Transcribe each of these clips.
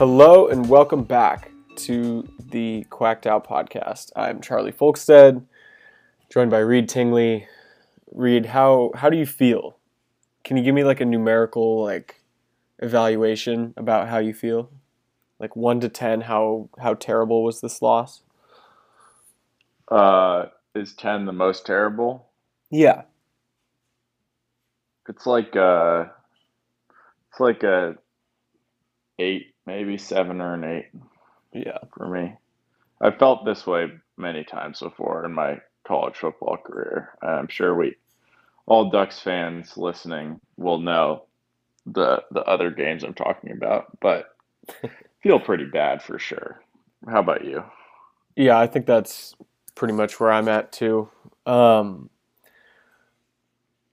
Hello and welcome back to the Quacked Out podcast. I'm Charlie Folkstead, joined by Reed Tingley. Reed, how how do you feel? Can you give me like a numerical like evaluation about how you feel? Like one to ten, how how terrible was this loss? Uh, is ten the most terrible? Yeah. It's like uh it's like a eight, maybe seven or an eight Yeah. for me. I felt this way many times before in my college football career. I'm sure we all Ducks fans listening will know the the other games I'm talking about, but feel pretty bad for sure. How about you? Yeah, I think that's pretty much where I'm at too. Um,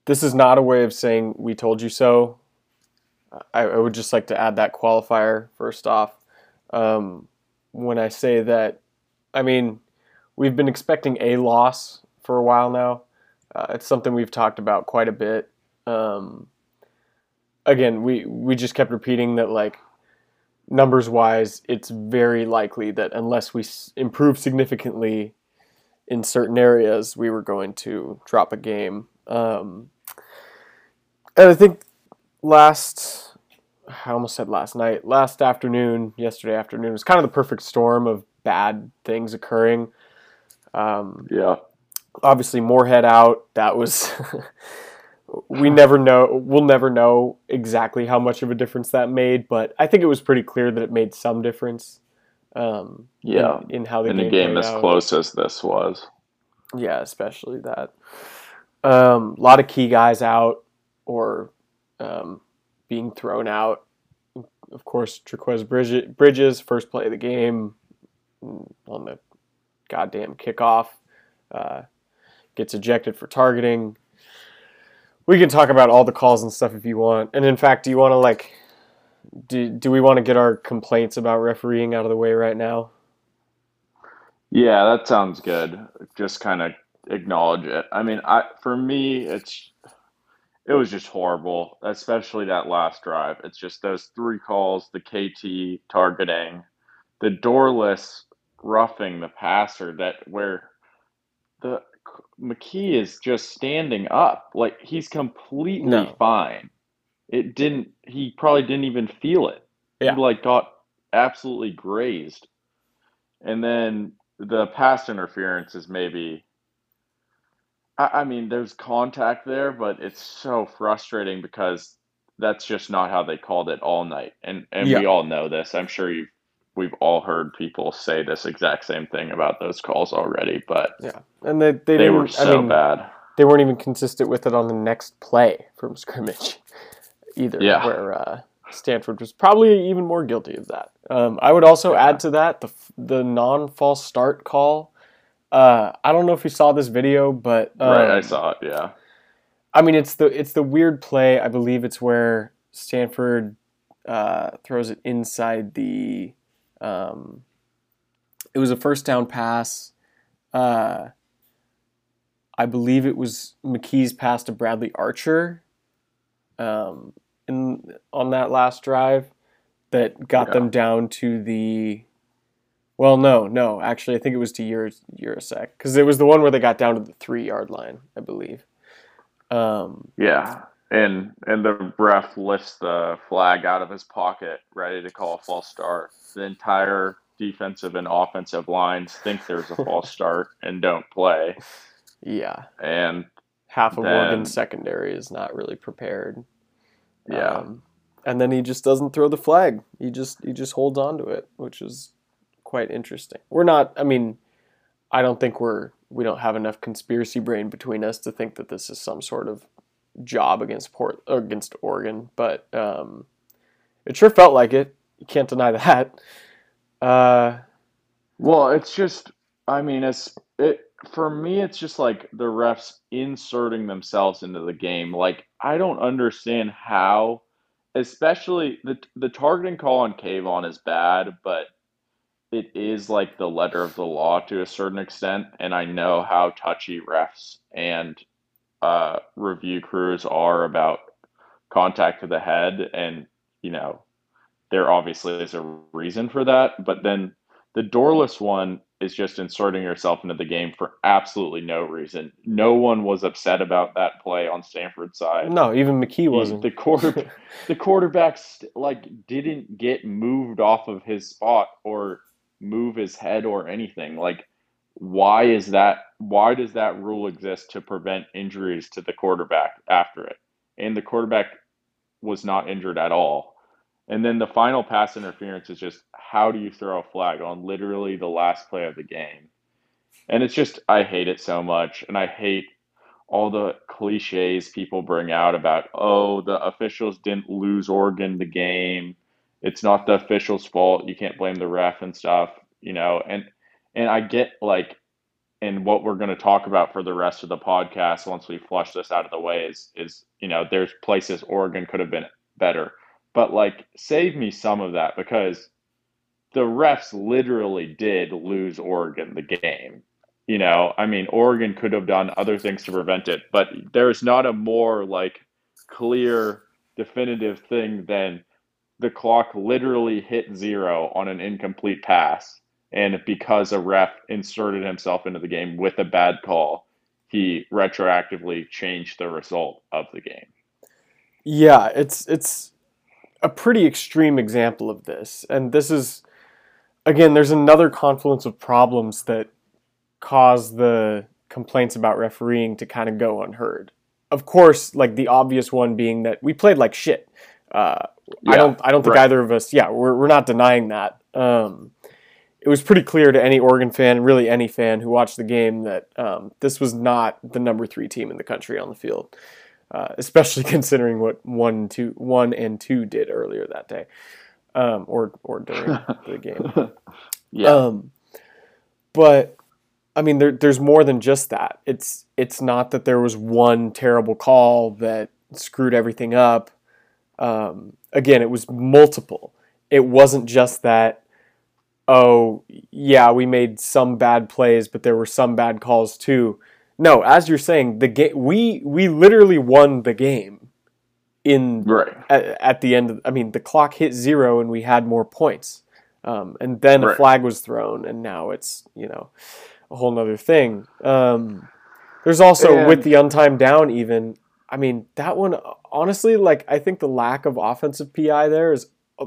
this is not a way of saying we told you so. I, I would just like to add that qualifier first off. Um, when I say that, I mean, we've been expecting a loss for a while now. Uh, it's something we've talked about quite a bit. Um, again, we, we just kept repeating that, like, numbers wise, it's very likely that unless we s- improve significantly in certain areas, we were going to drop a game. Um, and I think last, I almost said last night, last afternoon, yesterday afternoon was kind of the perfect storm of bad things occurring. Um, Yeah. obviously, Moorhead out. That was. we never know. We'll never know exactly how much of a difference that made, but I think it was pretty clear that it made some difference. Um, Yeah. in, in how the In game a game as out. close as this was. Yeah, especially that. Um, a lot of key guys out or um, being thrown out. Of course, Trikweze Bridges, first play of the game on the goddamn kickoff, uh, gets ejected for targeting. We can talk about all the calls and stuff if you want. And in fact, do you want to like, do, do we want to get our complaints about refereeing out of the way right now? Yeah, that sounds good. Just kind of acknowledge it. I mean, I for me, it's it was just horrible, especially that last drive. It's just those three calls, the KT targeting, the Dorlus roughing the passer that where the McKee is just standing up. Like he's completely No. fine. It didn't he probably didn't even feel it. Yeah. He like got absolutely grazed. And then the pass interference is maybe I, I mean, there's contact there, but it's so frustrating because that's just not how they called it all night. And and we all know this. I'm sure you we've all heard people say this exact same thing about those calls already, but Yeah, and they they, they didn't. were so I mean, bad. they weren't even consistent with it on the next play from scrimmage either, Yeah. where uh, Stanford was probably even more guilty of that. Um, I would also Yeah. add to that the the non false start call. Uh, I don't know if you saw this video, but um, right, I saw it, yeah. I mean, it's the it's the weird play. I believe it's where Stanford uh, throws it inside the. Um, it was a first down pass. Uh, I believe it was McKee's pass to Bradley Archer. Um, in on that last drive, that got Yeah. them down to the. Well, no, no. Actually, I think it was to Ur- Yurosek because it was the one where they got down to the three yard line, I believe. Um, Yeah. And and the ref lifts the flag out of his pocket, ready to call a false start. The entire defensive and offensive lines think there's a false start and don't play. yeah, And half of Then- Oregon's secondary is not really prepared. yeah, Um, and then he just doesn't throw the flag. He just he just holds on to it, which is quite interesting. We're not. I mean, I don't think we're we don't have enough conspiracy brain between us to think that this is some sort of job against Port against Oregon, but um, it sure felt like it. You can't deny that. Uh, Well, it's just, I mean, it's it for me. It's just like the refs inserting themselves into the game. Like I don't understand how, especially the the targeting call on Kayvon is bad, but it is like the letter of the law to a certain extent. And I know how touchy refs and uh, review crews are about contact to the head, and you know there obviously is a reason for that. But then the Dorlus one is just inserting yourself into the game for absolutely no reason. No one was upset about that play on Stanford's side. No, even McKee wasn't. The quarter, the quarterback like didn't get moved off of his spot or move his head or anything. Like, why is that? Why does that rule exist to prevent injuries to the quarterback after it? And the quarterback was not injured at all. And then the final pass interference is just how do you throw a flag on literally the last play of the game? And it's just, I hate it so much. And I hate all the cliches people bring out about, oh, the officials didn't lose Oregon the game. It's not the official's fault. You can't blame the ref and stuff, you know. And and I get like and what we're going to talk about for the rest of the podcast once we flush this out of the way is is you know there's places Oregon could have been better but like save me some of that because the refs literally did lose Oregon the game. You know, I mean, Oregon could have done other things to prevent it, but there's not a more like clear, definitive thing than the clock literally hit zero on an incomplete pass. And because a ref inserted himself into the game with a bad call, he retroactively changed the result of the game. Yeah, it's it's a pretty extreme example of this. And this is, again, there's another confluence of problems that cause the complaints about refereeing to kind of go unheard. Of course, like the obvious one being that we played like shit. Uh, yeah, I don't. I don't think right. either of us. Yeah, we're we're not denying that. Um, it was pretty clear to any Oregon fan, really any fan who watched the game, that um, this was not the number three team in the country on the field uh, especially considering what one, two, one and two did earlier that day, um, or or during the game. Yeah. Um, but I mean, there, there's more than just that. It's it's not that there was one terrible call that screwed everything up. Um, again, it was multiple. It wasn't just that. Oh, yeah, we made some bad plays, but there were some bad calls too no, as you're saying, the game we we literally won the game in right at, at, the end. Of, I mean, the clock hit zero and we had more points, um, and then right. a flag was thrown, and now it's you know a whole nother thing. Um, there's also and, with the untimed down even. I mean, that one honestly, like I think the lack of offensive PI there is uh,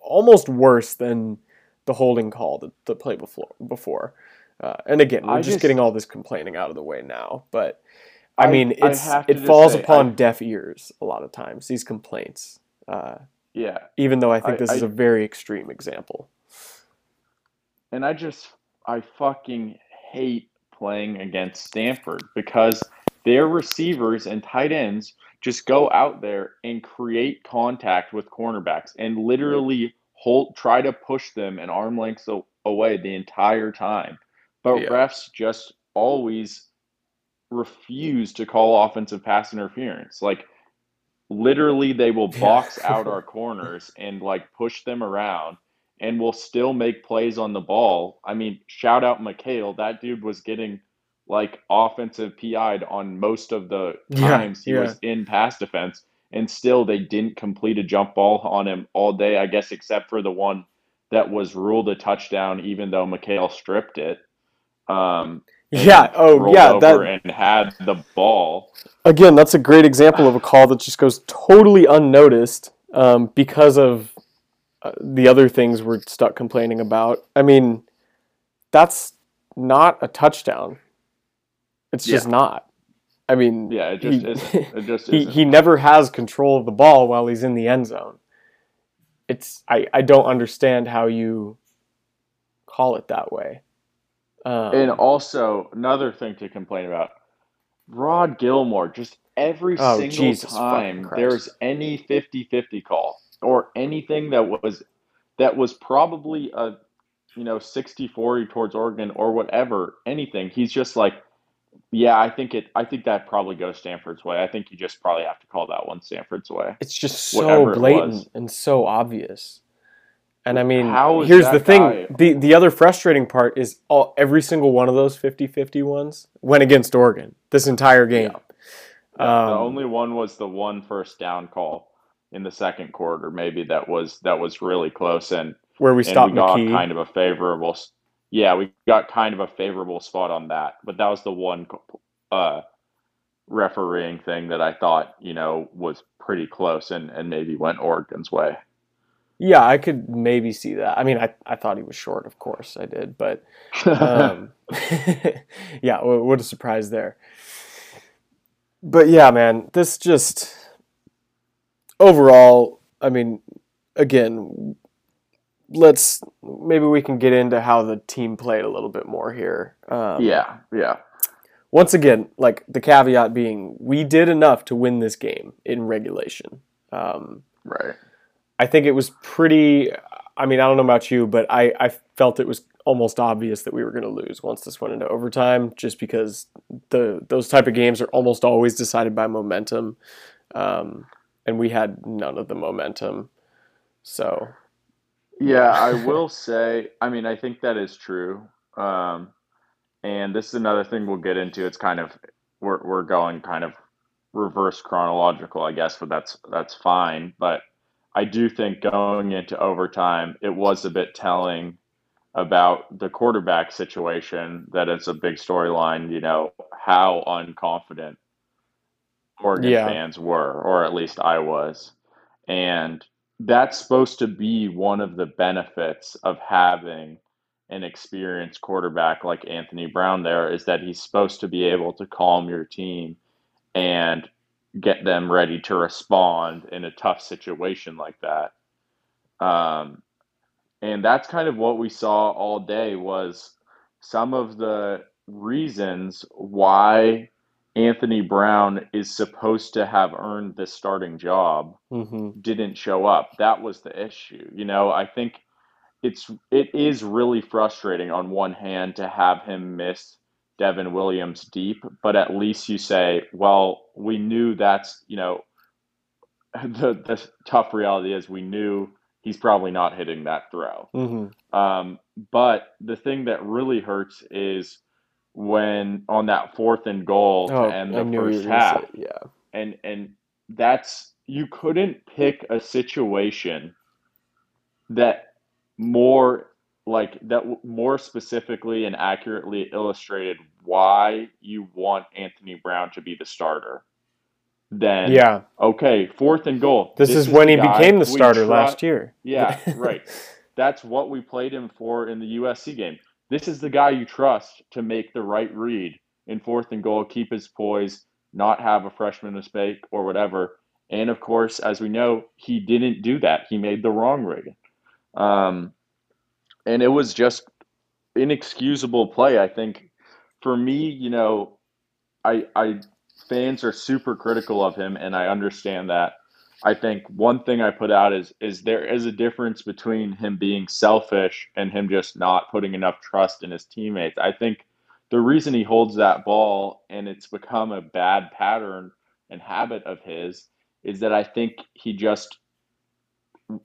almost worse than the holding call that the play before. Before, uh, and again, we're just, just, getting all this complaining out of the way now, but I, I mean, it's I it falls say, upon I, deaf ears a lot of times. These complaints. Uh, yeah. Even though I think this is a very extreme example. And I just I fucking hate playing against Stanford because their receivers and tight ends just go out there and create contact with cornerbacks and literally hold try to push them an arm length away the entire time. But yeah. refs just always refuse to call offensive pass interference. Like literally they will box out our corners and like push them around and will still make plays on the ball. I mean, shout out McHale. That dude was getting like offensive PI'd on most of the times yeah, he was in pass defense. And still they didn't complete a jump ball on him all day, I guess, except for the one that was ruled a touchdown, even though McHale stripped it. Um, yeah. Oh, yeah. That and had the ball. Again, that's a great example of a call that just goes totally unnoticed um, because of uh, the other things we're stuck complaining about. I mean, that's not a touchdown. It's just yeah. not. I mean, yeah, it just he, isn't. It just he, he never has control of the ball while he's in the end zone. It's I, I don't understand how you call it that way. Um, and also another thing to complain about, Rod Gilmore. Just every oh, single Jesus time there's any 50-50 call or anything that was that was probably a you know 60-40 towards Oregon or whatever, anything. He's just like, yeah, I think it. I think that probably goes Stanford's way. I think you just probably have to call that one Stanford's way. It's just so blatant and so obvious. And I mean, here's the thing: guy? the the other frustrating part is all every single one of those 50-50 ones went against Oregon this entire game. Yeah. Um, the only one was the one first down call in the second quarter, maybe that was that was really close and where we stopped we got McKee. kind of a favorable. Yeah, we got kind of a favorable spot on that, but that was the one uh, refereeing thing that I thought you know was pretty close and and maybe went Oregon's way. Yeah, I could maybe see that. I mean, I, I thought he was short, of course, I did, but um, yeah, what a surprise there. But yeah, man, this just overall, I mean, again, let's maybe we can get into how the team played a little bit more here. Um, yeah, yeah. Once again, like the caveat being, we did enough to win this game in regulation. Um, right. I think it was pretty. I mean, I don't know about you, but I, I felt it was almost obvious that we were going to lose once this went into overtime, just because the those type of games are almost always decided by momentum, um, and we had none of the momentum. So, yeah, I will say. I mean, I think that is true. Um, and this is another thing we'll get into. It's kind of we're we're going kind of reverse chronological, I guess, but that's that's fine. But I do think going into overtime, it was a bit telling about the quarterback situation that it's a big storyline, you know, how unconfident Oregon yeah. fans were, or at least I was. And that's supposed to be one of the benefits of having an experienced quarterback like Anthony Brown there is that he's supposed to be able to calm your team and get them ready to respond in a tough situation like that. Um, and that's kind of what we saw all day was some of the reasons why Anthony Brown is supposed to have earned this starting job mm-hmm. didn't show up. That was the issue. You know, I think it's it is really frustrating on one hand to have him miss Devon Williams deep, but at least you say, well, we knew that's, you know, the, the tough reality is we knew he's probably not hitting that throw. Mm-hmm. Um, but the thing that really hurts is when on that fourth and goal oh, to end the first half. yeah. And and that's you couldn't pick a situation that more like that more specifically and accurately illustrated why you want Anthony Brown to be the starter. Then yeah, okay, fourth and goal. This, this is, is, when he became the starter last year. Yeah, right. That's what we played him for in the USC game. This is the guy you trust to make the right read in fourth and goal, keep his poise, not have a freshman mistake or whatever. And of course, as we know, he didn't do that. He made the wrong read. Um, and it was just inexcusable play. I think for me, you know, I I fans are super critical of him, and I understand that. I think one thing I put out is is there is a difference between him being selfish and him just not putting enough trust in his teammates. I think the reason he holds that ball and it's become a bad pattern and habit of his is that I think he just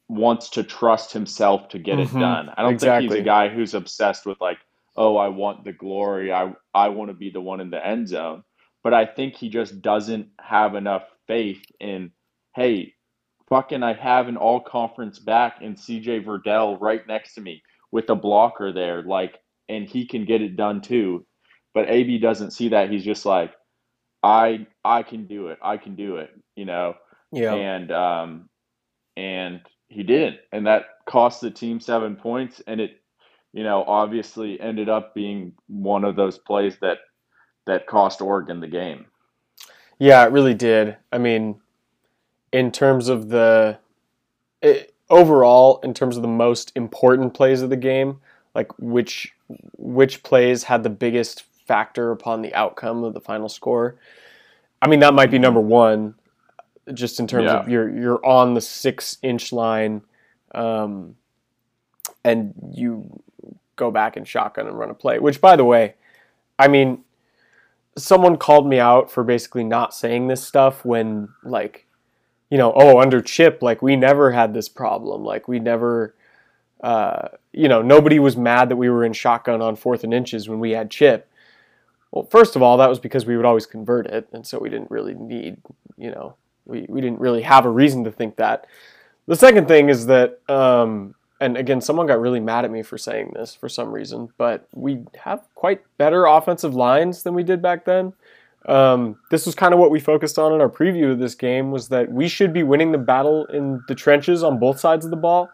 wants to trust himself to get mm-hmm. it done. I don't exactly. think he's a guy who's obsessed with like, oh, I want the glory. I I want to be the one in the end zone. But I think he just doesn't have enough faith in, hey, fucking I have an all conference back in CJ Verdell right next to me with a blocker there, like, and he can get it done too. But AB doesn't see that. He's just like, I I can do it. I can do it. You know. Yeah. And um, and he didn't, and that cost the team seven points, and it, you know, obviously ended up being one of those plays that that cost Oregon the game. Yeah, it really did. I mean, in terms of the it, overall, in terms of the most important plays of the game, like which which plays had the biggest factor upon the outcome of the final score. I mean, that might be number one just in terms yeah. of you're you're on the six inch line, um, and you go back and shotgun and run a play. Which, by the way, I mean, someone called me out for basically not saying this stuff when like, you know, oh under Chip, like we never had this problem, like we never. Uh, you know, nobody was mad that we were in shotgun on fourth and inches when we had Chip. Well, first of all, that was because we would always convert it, and so we didn't really need, you know, we, we didn't really have a reason to think that. The second thing is that, um, and again, someone got really mad at me for saying this for some reason, but we have quite better offensive lines than we did back then. Um, this was kind of what we focused on in our preview of this game was that we should be winning the battle in the trenches on both sides of the ball.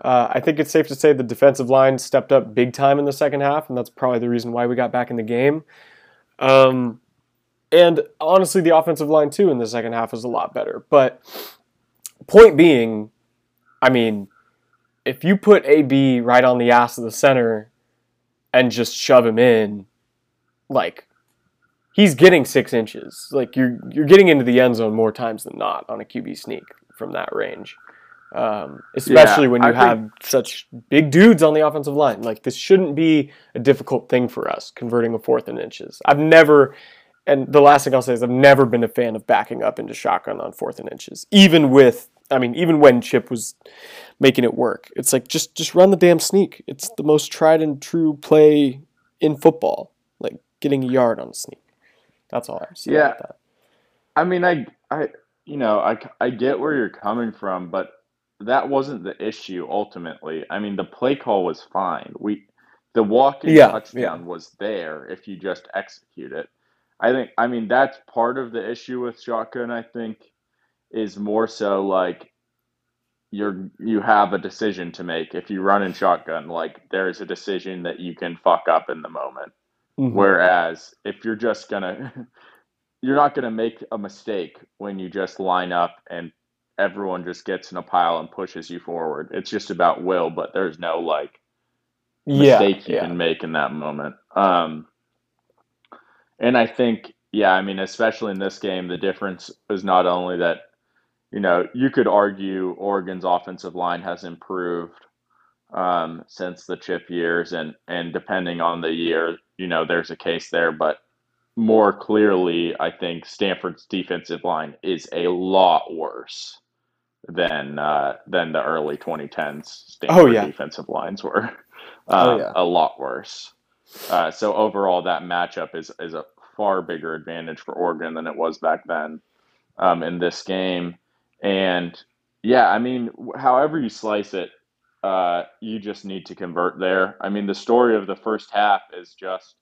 Uh, I think it's safe to say the defensive line stepped up big time in the second half, and that's probably the reason why we got back in the game. Um, and honestly, the offensive line too in the second half was a lot better. But point being, I mean, if you put AB right on the ass of the center and just shove him in, like he's getting six inches. Like you're you're getting into the end zone more times than not on a QB sneak from that range. Um, especially yeah, when you I have think... such big dudes on the offensive line. Like this shouldn't be a difficult thing for us converting a fourth and inches. I've never, and the last thing I'll say is I've never been a fan of backing up into shotgun on fourth and inches, even with. I mean, even when Chip was making it work, it's like just just run the damn sneak. It's the most tried and true play in football, like getting a yard on a sneak. That's all I see. Yeah. I mean, I, I, you know, I, I get where you're coming from, but that wasn't the issue ultimately. I mean, the play call was fine. We, the walk-in yeah, touchdown yeah. was there if you just execute it. I think. I mean, that's part of the issue with shotgun. I think is more so like you're you have a decision to make if you run in shotgun. Like there's a decision that you can fuck up in the moment. Mm-hmm. Whereas if you're just gonna, you're not gonna make a mistake when you just line up and everyone just gets in a pile and pushes you forward. It's just about will, but there's no like mistake yeah, you yeah. can make in that moment. Um, and I think, yeah, I mean, especially in this game, the difference is not only that, you know, you could argue Oregon's offensive line has improved um, since the chip years, and and depending on the year, you know, there's a case there, but more clearly, I think Stanford's defensive line is a lot worse than uh, than the early 2010s Stanford oh, yeah. defensive lines were. Uh, oh, yeah. A lot worse. Uh, so overall, that matchup is is a far bigger advantage for Oregon than it was back then um, in this game. And yeah, I mean, however you slice it, uh, you just need to convert there. I mean, the story of the first half is just,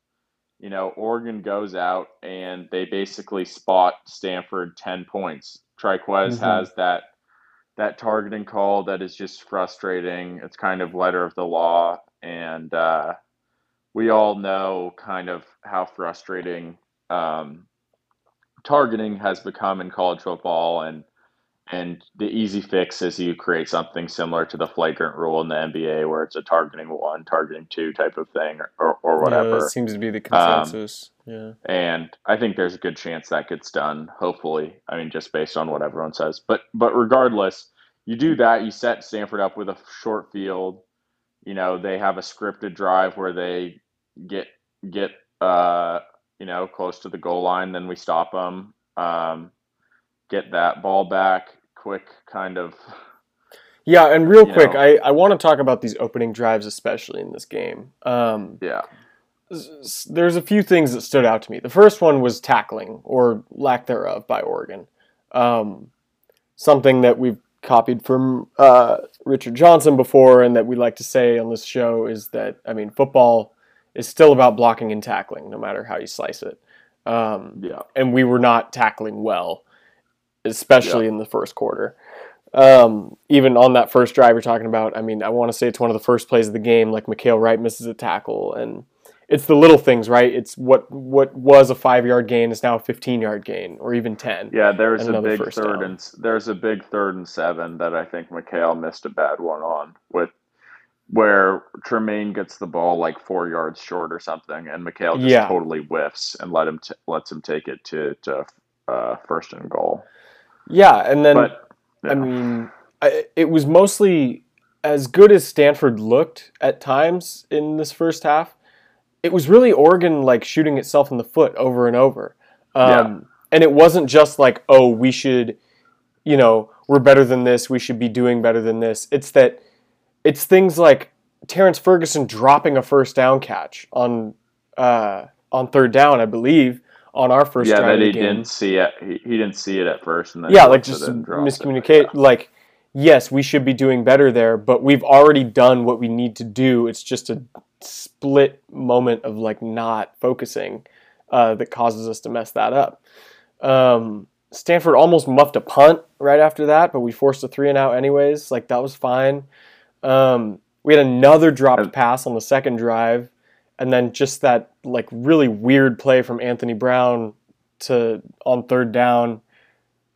you know, Oregon goes out and they basically spot Stanford 10 points. Trikweze mm-hmm. has that that targeting call that is just frustrating. It's kind of letter of the law, and uh, we all know kind of how frustrating um, targeting has become in college football, and and the easy fix is you create something similar to the flagrant rule in the NBA where it's a targeting one, targeting two type of thing or, or, or whatever. Yeah, seems to be the um, consensus. Um, yeah. And I think there's a good chance that gets done, hopefully. I mean, just based on what everyone says. But but regardless, you do that, you set Stanford up with a short field. You know, they have a scripted drive where they get get uh, you know, close to the goal line, then we stop them. Um, get that ball back quick kind of. Yeah and real quick know. i, I want to talk about these opening drives especially in this game. Um, yeah. there's a few things that stood out to me. The first one was tackling or lack thereof by oregon. Um, something that we've copied from uh, richard johnson before and that we like to say on this show is that i mean football is still about blocking and tackling no matter how you slice it. Um, yeah. and we were not tackling well especially in the first quarter. Um, even on that first drive you're talking about, I mean, I want to say it's one of the first plays of the game. Like Mykael Wright misses a tackle, and it's the little things, right? It's what what was a five yard gain is now a 15 yard gain, or even 10. Yeah, there's a big third down. and there's a big third and seven that I think Mykael missed a bad one on with where Tremayne gets the ball like four yards short or something, and Mykael just yeah. totally whiffs and let him t- lets him take it to to uh, first and goal. Yeah, and then but, yeah. I mean, I, it was mostly as good as Stanford looked at times in this first half. It was really Oregon like shooting itself in the foot over and over. Um, yeah. And it wasn't just like, oh, we should, you know, we're better than this. We should be doing better than this. It's that, it's things like Terrence Ferguson dropping a first down catch on, uh, on third down, I believe, on our first yeah, drive that he didn't see it. He, he didn't see it at first, and then yeah, like just it and drops it. miscommunicate. Yeah. Like, yes, we should be doing better there, but we've already done what we need to do. It's just a split moment of like not focusing uh, that causes us to mess that up. Um, Stanford almost muffed a punt right after that, but we forced a three and out anyways. Like that was fine. Um, we had another dropped pass on the second drive, and then just that like really weird play from Anthony Brown to on third down.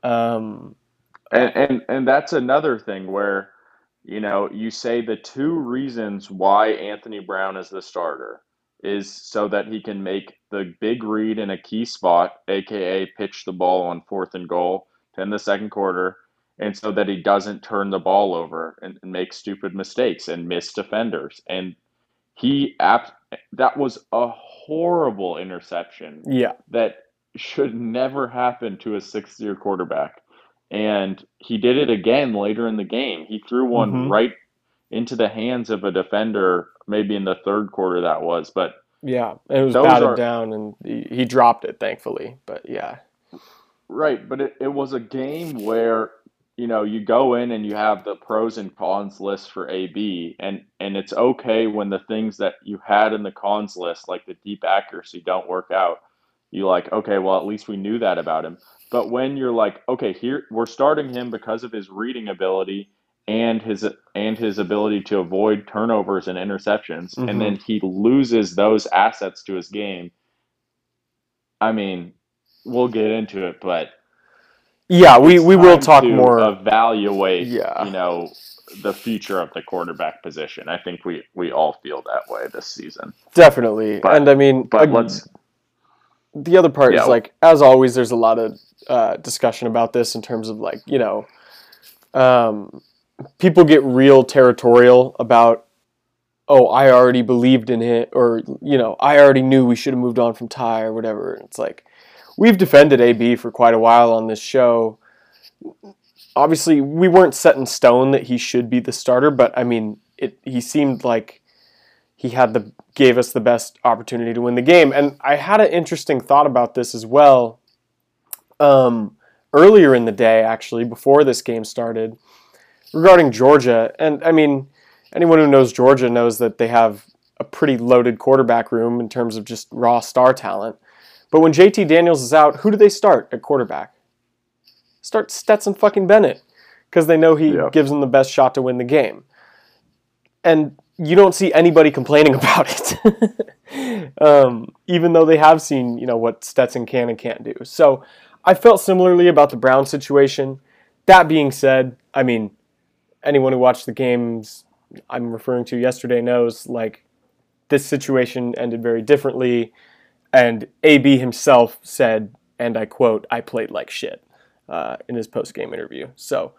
Um, And, and and that's another thing where, you know, you say the two reasons why Anthony Brown is the starter is so that he can make the big read in a key spot, aka pitch the ball on fourth and goal to end the second quarter, and so that he doesn't turn the ball over and, and make stupid mistakes and miss defenders. And he apt that was a horrible interception yeah, that should never happen to a sixth year quarterback. And he did it again later in the game. He threw one Mhm. right into the hands of a defender, maybe in the third quarter that was. But yeah, it was batted are- down, and he, he dropped it thankfully. But yeah, right, but it, it was a game where, you know, you go in and you have the pros and cons list for AB and and it's okay when the things that you had in the cons list, like the deep accuracy, don't work out. You like, okay, well at least we knew that about him. But when you're like, okay, here we're starting him because of his reading ability and his and his ability to avoid turnovers and interceptions, Mhm. and then he loses those assets to his game. I mean, we'll get into it, but yeah, we we will talk more. Evaluate, Yeah. you know, the future of the quarterback position. I think we we all feel that way this season. Definitely, But- and I mean, But let's the other part Yeah. is like as always there's a lot of uh, discussion about this in terms of like you know um, people get real territorial about oh i already believed in it or you know i already knew we should have moved on from ty or whatever it's like we've defended ab for quite a while on this show obviously we weren't set in stone that he should be the starter but i mean it he seemed like he had the gave us the best opportunity to win the game. And I had an interesting thought about this as well. Um, earlier in the day, actually, before this game started, regarding Georgia. And I mean, anyone who knows Georgia knows that they have a pretty loaded quarterback room in terms of just raw star talent. But when JT Daniels is out, who do they start at quarterback? Start Stetson fucking Bennett because they know he Yeah. gives them the best shot to win the game. And you don't see anybody complaining about it, um, even though they have seen you know what Stetson can and can't do. So I felt similarly about the Brown situation. That being said, I mean, anyone who watched the games I'm referring to yesterday knows like this situation ended very differently, and AB himself said, and I quote, "I played like shit" uh, in his post game interview. So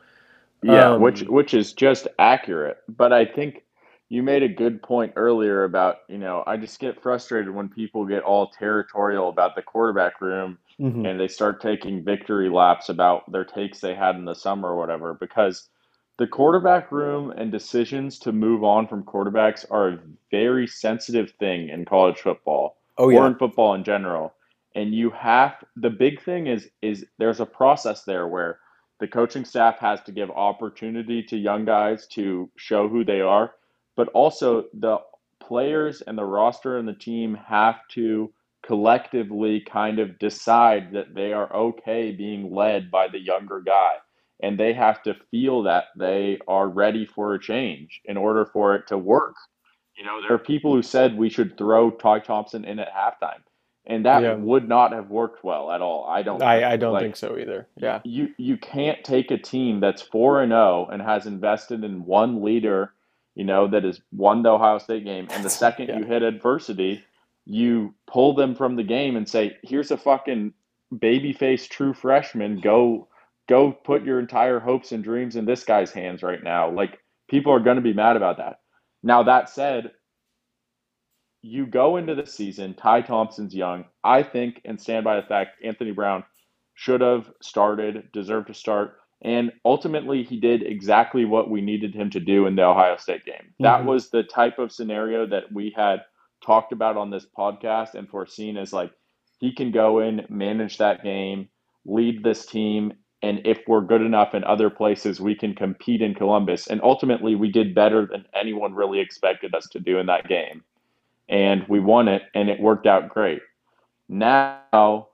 Yeah, Um, which which is just accurate. But I think you made a good point earlier about, you know, I just get frustrated when people get all territorial about the quarterback room mhm. and they start taking victory laps about their takes they had in the summer or whatever because the quarterback room and decisions to move on from quarterbacks are a very sensitive thing in college football oh or in football in general. And you have the big thing is is there's a process there where the coaching staff has to give opportunity to young guys to show who they are, but also the players and the roster and the team have to collectively kind of decide that they are okay being led by the younger guy. And they have to feel that they are ready for a change in order for it to work. You know, there are people who said we should throw Ty Thompson in at halftime, and that Yeah. would not have worked well at all. I don't. I, I don't like, think so either. Yeah, you you can't take a team that's four and zero and has invested in one leader, you know, that has won the Ohio State game, and the second Yeah. you hit adversity, you pull them from the game and say, "Here's a fucking babyface true freshman. Go go put your entire hopes and dreams in this guy's hands right now." Like people are going to be mad about that. Now that said, you go into the season, Ty Thompson's young. I think and stand by the fact Anthony Brown should have started, deserved to start, and ultimately he did exactly what we needed him to do in the Ohio State game. That Mhm. was the type of scenario that we had talked about on this podcast and foreseen as like he can go in, manage that game, lead this team, and if we're good enough in other places, we can compete in Columbus. And ultimately, we did better than anyone really expected us to do in that game. And we won it, and it worked out great. Now,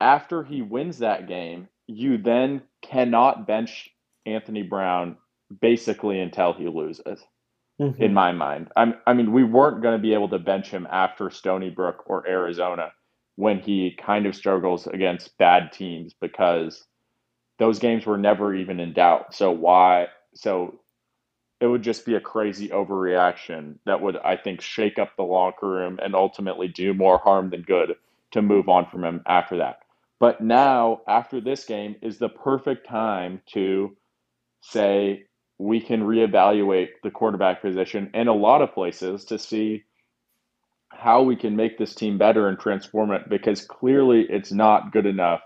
after he wins that game, you then cannot bench Anthony Brown basically until he loses. Mm-hmm. In my mind, I'm, I mean, we weren't going to be able to bench him after Stony Brook or Arizona when he kind of struggles against bad teams because those games were never even in doubt. So why? So it would just be a crazy overreaction that would, I think, shake up the locker room and ultimately do more harm than good to move on from him after that. But now, after this game, is the perfect time to say we can reevaluate the quarterback position in a lot of places to see how we can make this team better and transform it because clearly it's not good enough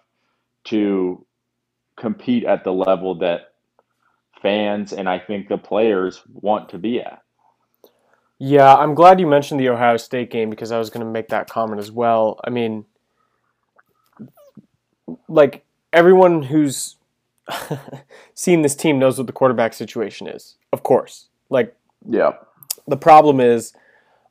to compete at the level that fans and I think the players want to be at. Yeah, I'm glad you mentioned the Ohio State game because I was going to make that comment as well. I mean, like everyone who's seen this team knows what the quarterback situation is. Of course. Like yeah. The problem is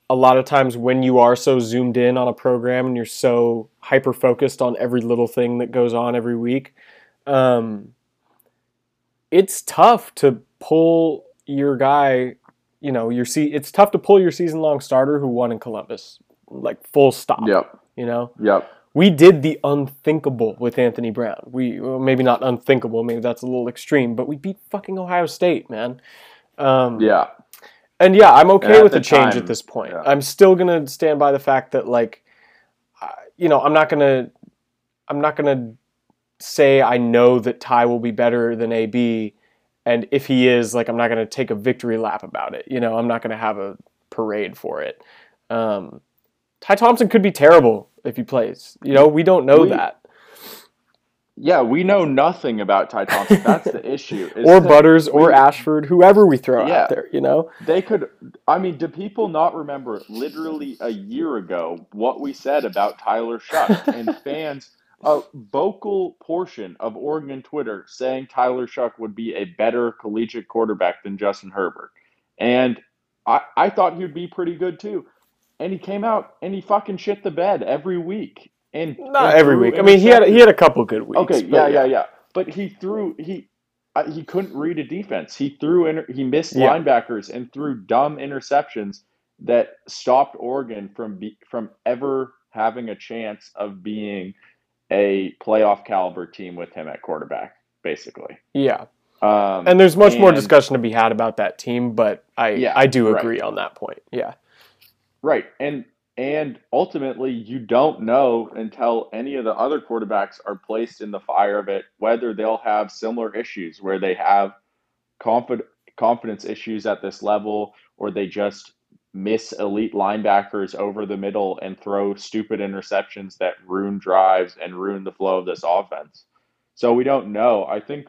a lot of times when you are so zoomed in on a program and you're so hyper focused on every little thing that goes on every week, um, it's tough to pull your guy. You know, your see, it's tough to pull your season long starter who won in Columbus, like full stop. Yep. You know. Yep. We did the unthinkable with Anthony Brown. We well, maybe not unthinkable, maybe that's a little extreme, but we beat fucking Ohio State, man. Um, yeah. And yeah, I'm okay with the, the change time, at this point. Yeah. I'm still gonna stand by the fact that like, you know, I'm not gonna, I'm not gonna say I know that Ty will be better than AB, and if he is, like, I'm not gonna take a victory lap about it. You know, I'm not gonna have a parade for it. Um, Ty Thompson could be terrible if he plays. You know, we don't know we, that. Yeah, we know nothing about Ty Thompson. That's the issue. or Butters we, or Ashford, whoever we throw yeah, out there, you know? They could I mean, do people not remember literally a year ago what we said about Tyler Shough? and fans a vocal portion of Oregon Twitter saying Tyler Shough would be a better collegiate quarterback than Justin Herbert. And I, I thought he would be pretty good too. And he came out and he fucking shit the bed every week. And not and every week. I mean, he had he had a couple good weeks. Okay, yeah, yeah, yeah. But he threw he uh, he couldn't read a defense. He threw inter, he missed yeah. linebackers and threw dumb interceptions that stopped Oregon from be, from ever having a chance of being a playoff caliber team with him at quarterback, basically. Yeah. Um, and there's much and, more discussion to be had about that team, but I yeah, I do agree right. on that point. Yeah. Right. And and ultimately, you don't know until any of the other quarterbacks are placed in the fire of it whether they'll have similar issues where they have confid- confidence issues at this level or they just miss elite linebackers over the middle and throw stupid interceptions that ruin drives and ruin the flow of this offense. So we don't know. I think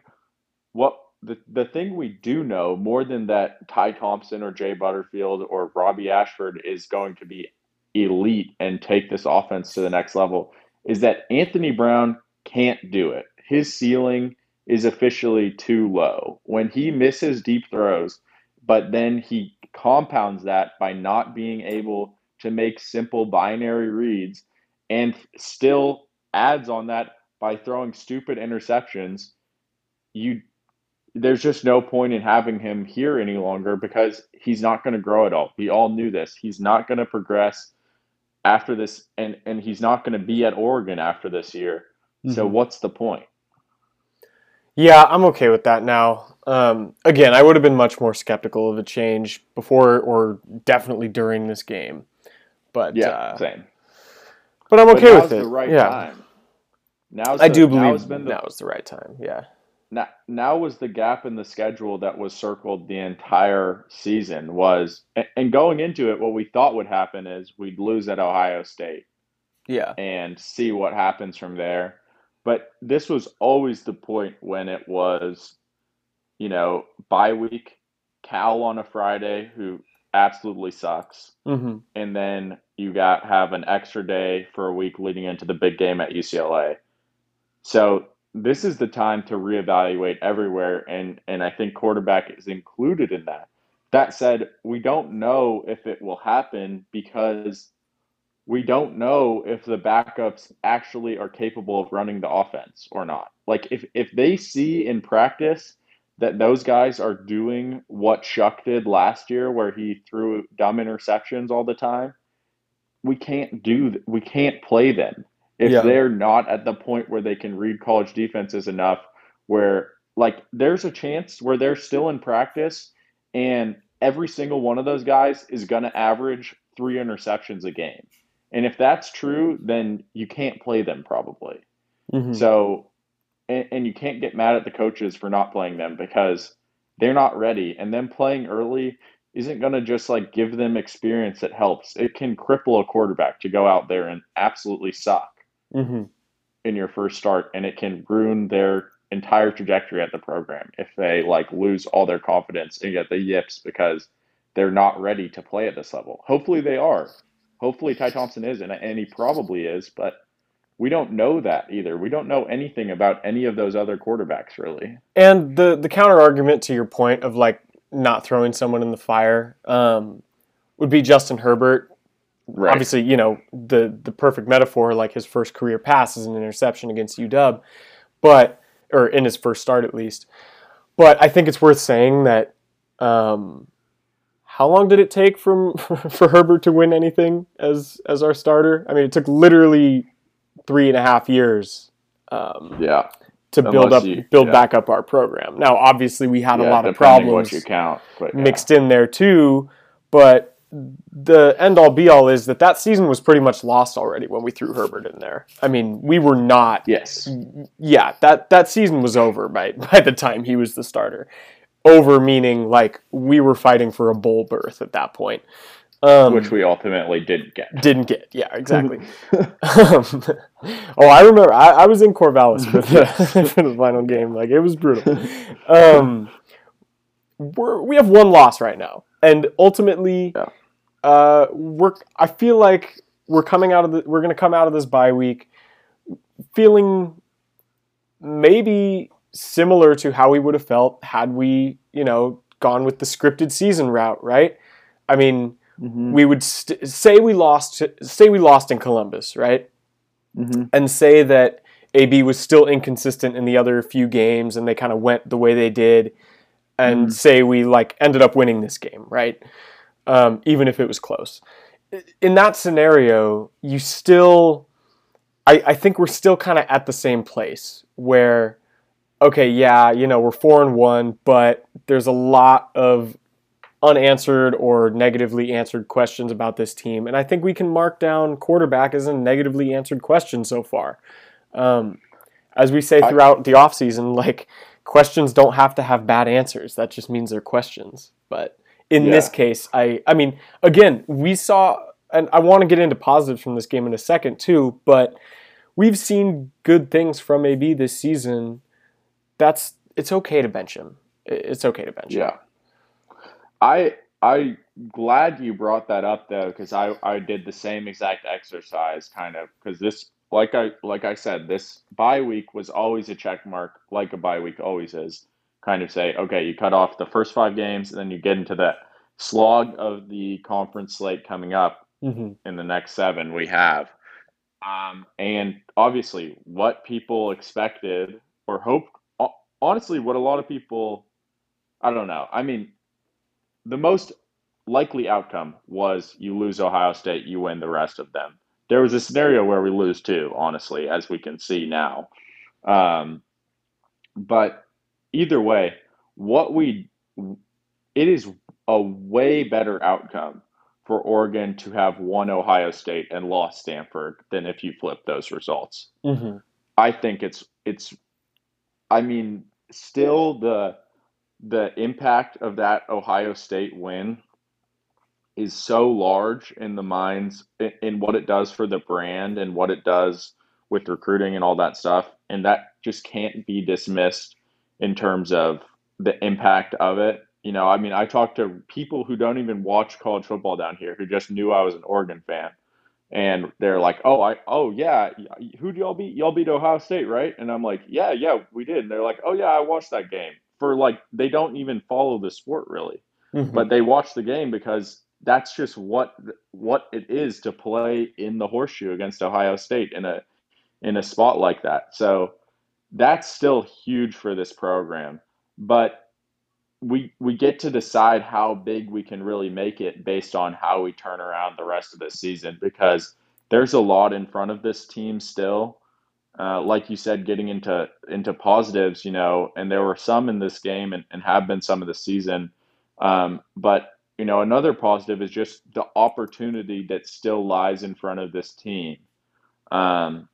what the, the thing we do know more than that Ty Thompson or Jay Butterfield or Robbie Ashford is going to be elite and take this offense to the next level is that Anthony Brown can't do it. His ceiling is officially too low. When he misses deep throws, but then he compounds that by not being able to make simple binary reads and still adds on that by throwing stupid interceptions, you there's just no point in having him here any longer because he's not going to grow at all. We all knew this. He's not going to progress after this, and and he's not going to be at Oregon after this year. Mm-hmm. So what's the point? Yeah, I'm okay with that now. Um, again, I would have been much more skeptical of a change before or definitely during this game. But yeah, uh, same. But I'm okay but with it. The right yeah. time. Now I do believe now, now is the right time. Yeah now, now was the gap in the schedule that was circled the entire season was and going into it what we thought would happen is we'd lose at ohio state yeah and see what happens from there but this was always the point when it was you know bye week cal on a friday who absolutely sucks, Mm-hmm. and then you got have an extra day for a week leading into the big game at UCLA. So this is the time to reevaluate everywhere, and and I think quarterback is included in that. That said, we don't know if it will happen because we don't know if the backups actually are capable of running the offense or not. Like if if they see in practice that those guys are doing what Shough did last year, where he threw dumb interceptions all the time, we can't do we can't play them if Yeah. they're not at the point where they can read college defenses enough where like there's a chance where they're still in practice and every single one of those guys is going to average 3 interceptions a game. And if that's true, then you can't play them probably. Mm-hmm. So, and, and you can't get mad at the coaches for not playing them because they're not ready. And them playing early isn't going to just like give them experience that helps. It can cripple a quarterback to go out there and absolutely suck Mm-hmm. in your first start, and it can ruin their entire trajectory at the program if they like lose all their confidence and get the yips because they're not ready to play at this level. Hopefully they are. Hopefully Ty Thompson is, and, and he probably is, but we don't know that either. We don't know anything about any of those other quarterbacks really. And the the counter argument to your point of like not throwing someone in the fire um, would be Justin Herbert. Right. Obviously, you know the the perfect metaphor, like his first career pass is an interception against UW, but or in his first start at least. But I think it's worth saying that um, how long did it take from for Herbert to win anything as as our starter? I mean, it took literally three and a half years. Um, Yeah. to build up you- build yeah. back up our program. Now, obviously, we had a lot of problems count, but yeah. mixed in there too, but the end all be all is that that season was pretty much lost already when we threw Herbert in there. I mean, we were not. Yes. Yeah, that that season was over by by the time he was the starter. Over meaning like we were fighting for a bowl berth at that point. Um, Which we ultimately didn't get. didn't get. Yeah, exactly. um, oh, I remember. I, I was in Corvallis for the, for the final game. Like it was brutal. Um, we're, we have one loss right now, and ultimately, Yeah. uh, we're. I feel like we're coming out of the. We're going to come out of this bye week feeling maybe similar to how we would have felt had we, you know, gone with the scripted season route, right? I mean, Mm-hmm. we would st- say we lost say we lost in Columbus, right? Mm-hmm. And say that AB was still inconsistent in the other few games and they kind of went the way they did and Mhm. say we like ended up winning this game, right? Um, even if it was close. In that scenario, you still I, I think we're still kind of at the same place where okay, yeah, you know, we're four and one, but there's a lot of unanswered or negatively answered questions about this team. And I think we can mark down quarterback as a negatively answered question so far. Um, as we say throughout the offseason, like questions don't have to have bad answers. That just means they're questions. But in this case, I I mean, again, we saw and I want to get into positives from this game in a second too, but we've seen good things from AB this season. That's it's okay to bench him. It's okay to bench him. Yeah. I I glad you brought that up though because I I did the same exact exercise kind of because this like I like I said this bye week was always a check mark like a bye week always is kind of say okay you cut off the first five games and then you get into that slog of the conference slate coming up hmm in the next seven we have. Um, and obviously, what people expected or hoped, ho- honestly, what a lot of people, I don't know. I mean, the most likely outcome was you lose Ohio State, you win the rest of them. There was a scenario where we lose two, honestly, as we can see now. Um, but either way, what we, it is a way better outcome for Oregon to have won Ohio State and lost Stanford than if you flip those results. hmm I think it's it's I mean still the the impact of that Ohio State win is so large in the minds in, what it does for the brand and what it does with recruiting and all that stuff. And that just can't be dismissed in terms of the impact of it. You know, I mean, I talked to people who don't even watch college football down here who just knew I was an Oregon fan. And they're like, "Oh, I oh yeah, who do y'all beat? Y'all beat Ohio State, right?" And I'm like, "Yeah, yeah, we did." And they're like, "Oh yeah, I watched that game." For like they don't even follow the sport really. Mm-hmm. But they watch the game because that's just what what it is to play in the horseshoe against Ohio State in a in a spot like that. So that's still huge for this program. But we we get to decide how big we can really make it based on how we turn around the rest of the season because there's a lot in front of this team still. Uh, like you said, getting into into positives, you know, and there were some in this game and, and have been some of the season. Um, but you know, another positive is just the opportunity that still lies in front of this team. Um,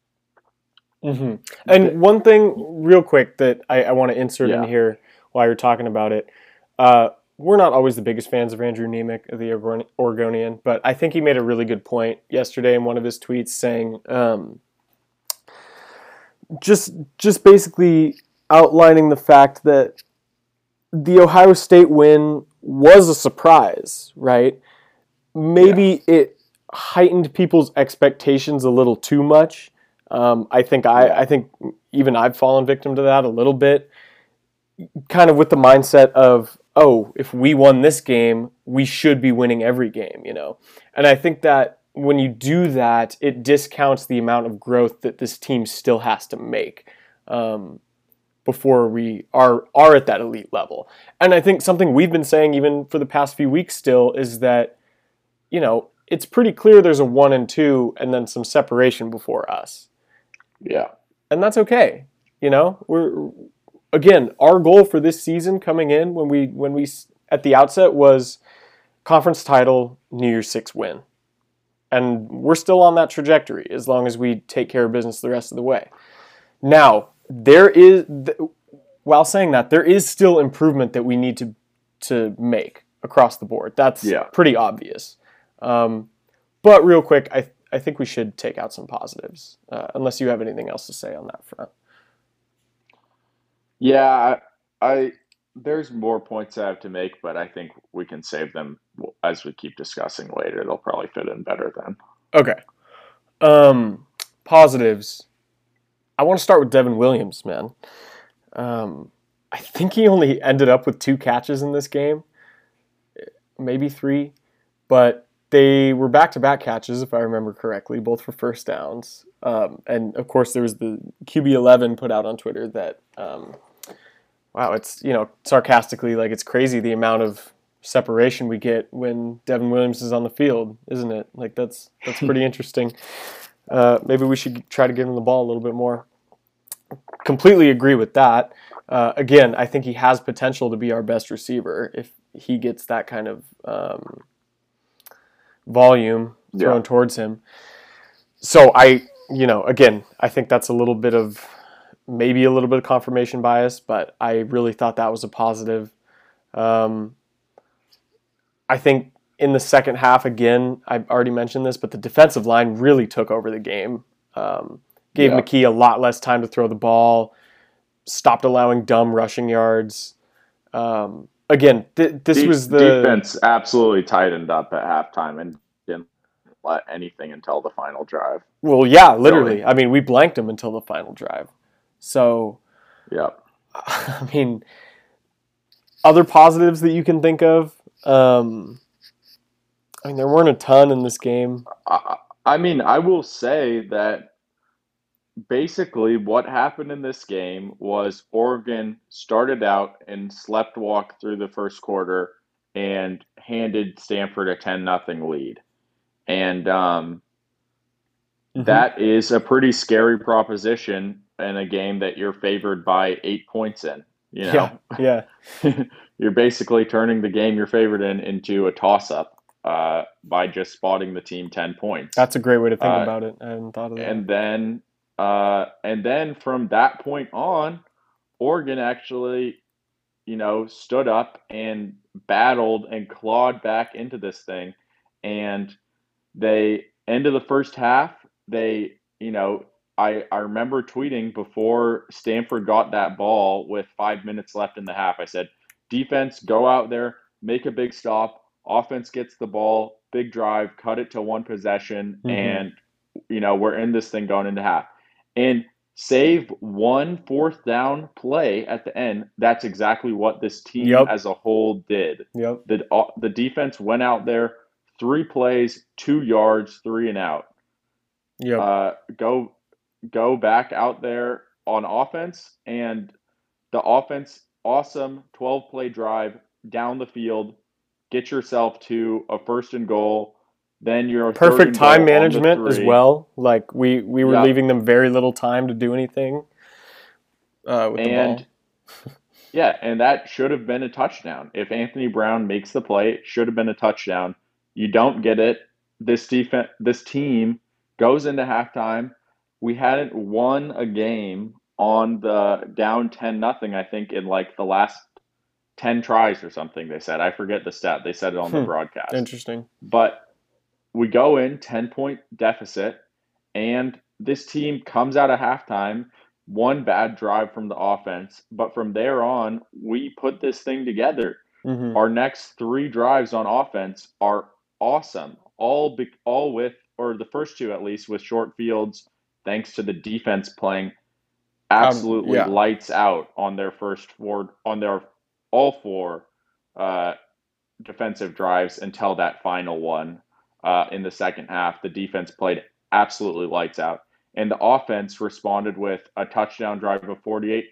mm-hmm. And one thing, real quick, that I, I want to insert yeah. in here while you're talking about it. Uh, we're not always the biggest fans of Andrew Nemec, the Oregonian, but I think he made a really good point yesterday in one of his tweets saying, um, just just basically outlining the fact that the Ohio State win was a surprise, right? Maybe yeah. it heightened people's expectations a little too much. Um, I think I, I think even I've fallen victim to that a little bit, kind of with the mindset of oh, if we won this game, we should be winning every game, you know. And I think that when you do that, it discounts the amount of growth that this team still has to make. Um, before we are are at that elite level. And I think something we've been saying even for the past few weeks still is that you know, it's pretty clear there's a 1 and 2 and then some separation before us. Yeah. And that's okay. You know, we're again, our goal for this season coming in when we when we at the outset was conference title, New Year's 6 win. And we're still on that trajectory as long as we take care of business the rest of the way. Now, there is while saying that there is still improvement that we need to to make across the board. That's yeah. pretty obvious. Um, but real quick, I I think we should take out some positives. Uh, unless you have anything else to say on that front. Yeah, I, I there's more points I have to make, but I think we can save them as we keep discussing later. They'll probably fit in better then. Okay. Um, positives. I want to start with Devon Williams, man. Um, I think he only ended up with two catches in this game, maybe three, but they were back to back catches, if I remember correctly, both for first downs. Um, and of course, there was the QB11 put out on Twitter that, um, wow, it's, you know, sarcastically, like it's crazy the amount of separation we get when Devon Williams is on the field, isn't it? Like that's that's pretty interesting. Uh, maybe we should try to give him the ball a little bit more completely agree with that. Uh, again, I think he has potential to be our best receiver if he gets that kind of um, volume thrown yeah. towards him. So I, you know, again, I think that's a little bit of maybe a little bit of confirmation bias, but I really thought that was a positive. Um, I think in the second half, again, I've already mentioned this, but the defensive line really took over the game. Um, gave yeah. McKee a lot less time to throw the ball, stopped allowing dumb rushing yards. Um, again, th- this was the defense absolutely tightened up at halftime and didn't let anything until the final drive. Well, yeah, literally. Really. I mean, we blanked them until the final drive. So, yeah. I mean, other positives that you can think of. Um, I mean, there weren't a ton in this game. I, I mean, I will say that basically what happened in this game was Oregon started out and slept walk through the first quarter and handed Stanford a 10 nothing lead. And um, mm-hmm. that is a pretty scary proposition in a game that you're favored by eight points in. You know? Yeah. yeah. you're basically turning the game you're favored in into a toss up uh, by just spotting the team 10 points. That's a great way to think uh, about it. I hadn't thought of that. And then uh, and then from that point on, Oregon actually, you know, stood up and battled and clawed back into this thing. And they, end of the first half, they, you know, I, I remember tweeting before Stanford got that ball with five minutes left in the half. I said, defense go out there, make a big stop, offense gets the ball, big drive, cut it to one possession, Mhm. and you know we're in this thing going into half, and save one fourth down play at the end. That's exactly what this team Yep. as a whole did. Yep. The uh, the defense went out there, three plays, two yards, three and out. Yep. Uh, go go back out there on offense, and the offense awesome twelve play drive down the field, get yourself to a first and goal. Then you're Perfect time management as well. Like we we were Yeah. leaving them very little time to do anything uh, with the ball. and yeah, and that should have been a touchdown. If Anthony Brown makes the play, it should have been a touchdown. You don't get it. This defense, this team goes into halftime. We hadn't won a game on the down ten nothing. I think in like the last ten tries or something. They said I forget the stat. They said it on the Hmm. broadcast. Interesting. But we go in 10 point deficit, and this team comes out of halftime, one bad drive from the offense. But from there on, we put this thing together. hmm Our next three drives on offense are awesome. All be, all with, or the first two at least, with short fields, thanks to the defense playing absolutely yeah. lights out on their first four, on their all four uh, defensive drives until that final one uh, in the second half. The defense played absolutely lights out, and the offense responded with a touchdown drive of 48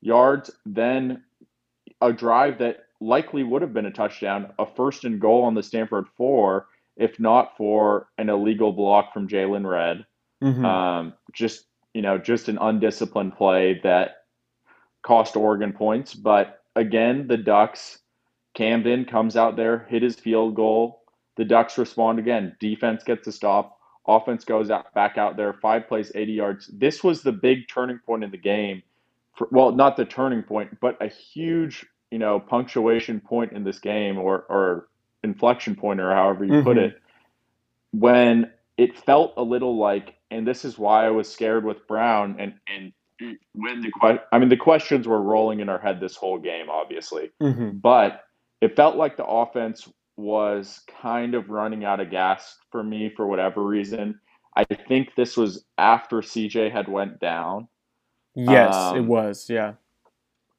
yards, then a drive that likely would have been a touchdown, a first and goal on the Stanford four, if not for an illegal block from Jaylon Redd. Hmm Um, just you know, just an undisciplined play that cost Oregon points. But again, the Ducks, Camden comes out there, hit his field goal. The Ducks respond again. Defense gets a stop. Offense goes out back out there. Five plays, 80 yards. This was the big turning point in the game. For, well, not the turning point, but a huge, you know, punctuation point in this game, or or inflection point, or however you put Mhm. it, when it felt a little like, and this is why I was scared with Brown, and and when the que- I mean the questions were rolling in our head this whole game, obviously, hmm but it felt like the offense was kind of running out of gas for me for whatever reason. I think this was after CJ had went down. Yes, it Um, was. Yeah.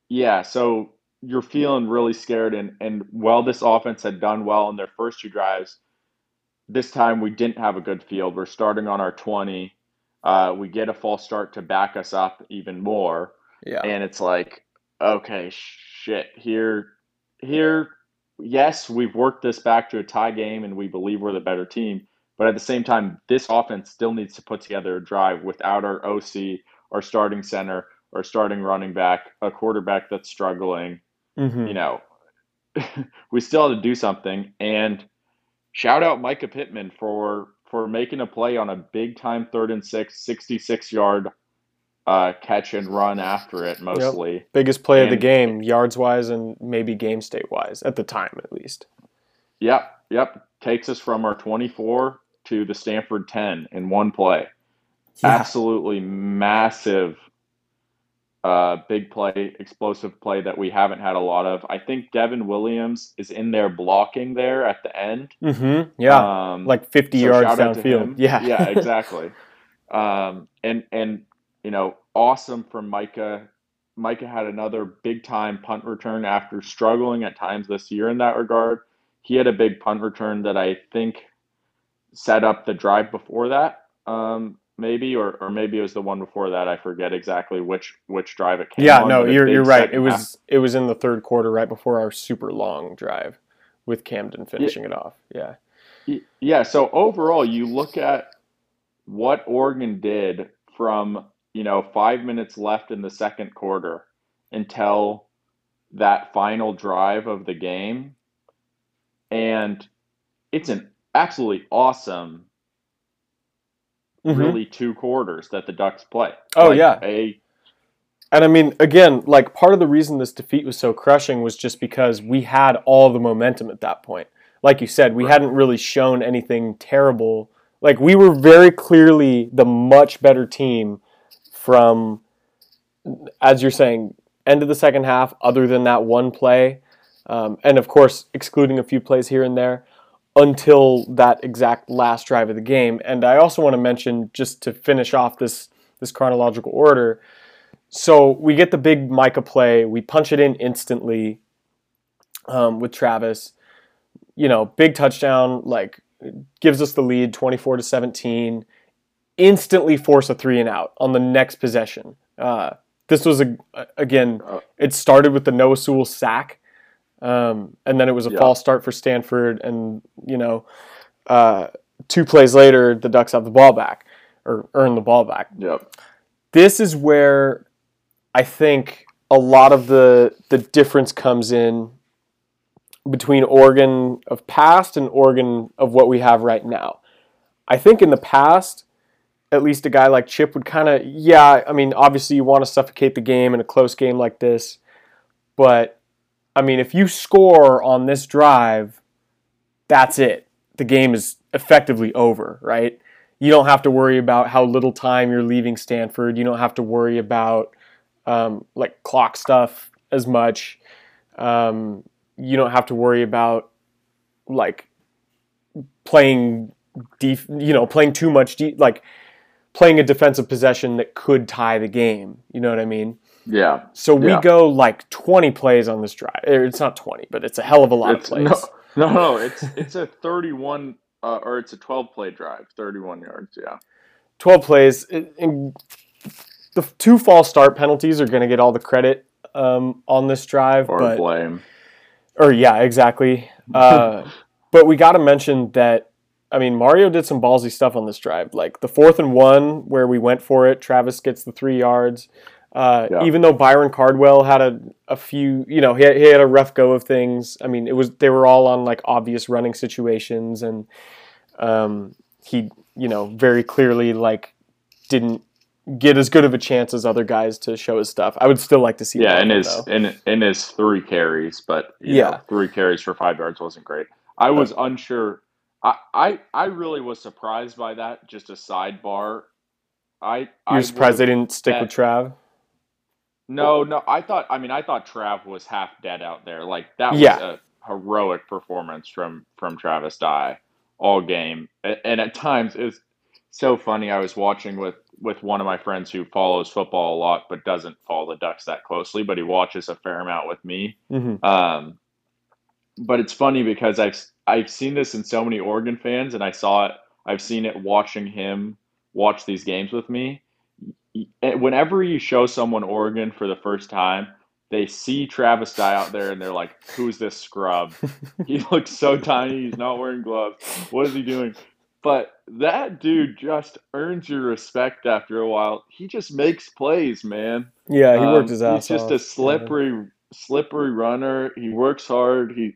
Yeah, so you're feeling really scared, and and while this offense had done well in their first two drives, this time we didn't have a good field. We're starting on our 20. Uh, we get a false start to back us up even more, Yeah. and it's like, okay, shit, here, here, yes, we've worked this back to a tie game, and we believe we're the better team. But at the same time, this offense still needs to put together a drive without our OC, our starting center, our starting running back, a quarterback that's struggling hmm you know, we still have to do something. And shout out Mycah Pittman for for making a play on a big time third and six, 66 yard uh, catch and run after it mostly. Biggest play of the game, yards wise, and maybe game state wise, at the time at least. Yep, yep. Takes us from our 24 to the Stanford 10 in one play. Yeah. Absolutely massive uh, big play, explosive play that we haven't had a lot of. I think Devon Williams is in there blocking there at the end. hmm Yeah. Um, like 50 so yards shout out to downfield. Yeah. yeah, exactly. Um, and and you know, awesome from Mycah. Mycah had another big time punt return after struggling at times this year in that regard. He had a big punt return that I think set up the drive before that, um, maybe, or, or maybe it was the one before that. I forget exactly which which drive it came. yeah, on, no, you're you're right. It second half. was it was in the third quarter, right before our super long drive, with Camden finishing it off. Yeah. Yeah, so overall, you look at what Oregon did from, you know, five minutes left in the second quarter until that final drive of the game. And it's an absolutely awesome, Mhm. really two quarters that the Ducks play. Oh, Like, yeah. And I mean, again, like part of the reason this defeat was so crushing was just because we had all the momentum at that point. Like you said, we Right. hadn't really shown anything terrible. Like we were very clearly the much better team from, as you're saying, end of the second half. Other than that one play, Um, and of course, excluding a few plays here and there until that exact last drive of the game. And I also want to mention, just to finish off this this chronological order. So we get the big Mycah play, we punch it in instantly um, with Travis. You know, big touchdown, like gives us the lead, twenty four to seventeen. Instantly force a three and out on the next possession. Uh, this was a again, uh, it started with the Noah Sewell sack um, and then it was a yeah. false start for Stanford, and you know, uh, two plays later, the Ducks have the ball back or earn the ball back. Yep. This is where I think a lot of the the difference comes in between Oregon of past and Oregon of what we have right now. I think in the past, at least a guy like Chip would kind of, yeah, I mean, obviously you want to suffocate the game in a close game like this, but I mean, if you score on this drive, that's it. The game is effectively over, right? You don't have to worry about how little time you're leaving Stanford. You don't have to worry about um, like clock stuff as much. Um, you don't have to worry about like playing def- you know playing too much de- like playing a defensive possession that could tie the game. You know what I mean? Yeah. So we yeah. go like 20 plays on this drive. It's not 20, but it's a hell of a lot it's, of plays. No, no, no, it's it's a 31 uh, or it's a 12 play drive, 31 yards. Yeah. 12 plays. And the two false start penalties are going to get all the credit um, on this drive. Or but, blame. Or yeah, exactly. Uh, but we got to mention that. I mean, Mario did some ballsy stuff on this drive. Like the fourth and one, where we went for it, Travis gets the three yards. Uh, yeah. Even though Byron Cardwell had a, a few, you know, he had, he had a rough go of things. I mean, it was they were all on like obvious running situations, and um, he, you know, very clearly like didn't get as good of a chance as other guys to show his stuff. I would still like to see. Yeah, in his in in his three carries, but yeah, know, three carries for five yards wasn't great. I was unsure. I, I I really was surprised by that. Just a sidebar. I you're surprised they didn't stick with Trav. No, no. I thought. I mean, I thought Trav was half dead out there. Like that was yeah. a heroic performance from from Travis Dye all game, and at times it's so funny. I was watching with with one of my friends who follows football a lot, but doesn't follow the Ducks that closely, but he watches a fair amount with me. Mm-hmm. Um, but it's funny because I've I've seen this in so many Oregon fans, and I saw it. I've seen it watching him watch these games with me, whenever you show someone Oregon for the first time, they see Travis Dye out there and they're like, "Who's this scrub? he looks so tiny. He's not wearing gloves. What is he doing?" But that dude just earns your respect after a while. He just makes plays, man. Yeah, he worked um, his ass off. He's just off. a slippery, yeah. slippery runner. He works hard. He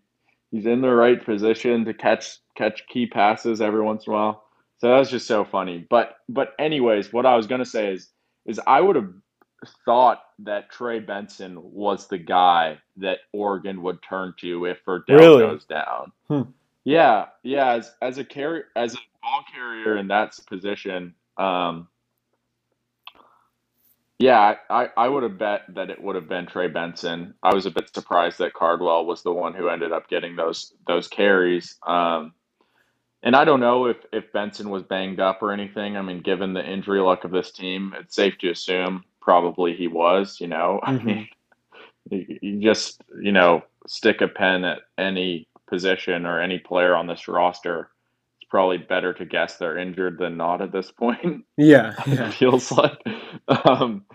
he's in the right position to catch catch key passes every once in a while. So that was just so funny. But but anyways, what I was gonna say is is I would have thought that Trey Benson was the guy that Oregon would turn to if Verdell really? goes down. Hmm. Yeah, yeah. As as a carrier, as a ball carrier in that position, um, yeah, I, I would have bet that it would have been Trey Benson. I was a bit surprised that Cardwell was the one who ended up getting those those carries. Um, and I don't know if, if Benson was banged up or anything. I mean, given the injury luck of this team, it's safe to assume probably he was, you know. Mm-hmm. I mean, you, just, you know, stick a pen at any position or any player on this roster. It's probably better to guess they're injured than not at this point. Yeah. yeah. it feels like. Um,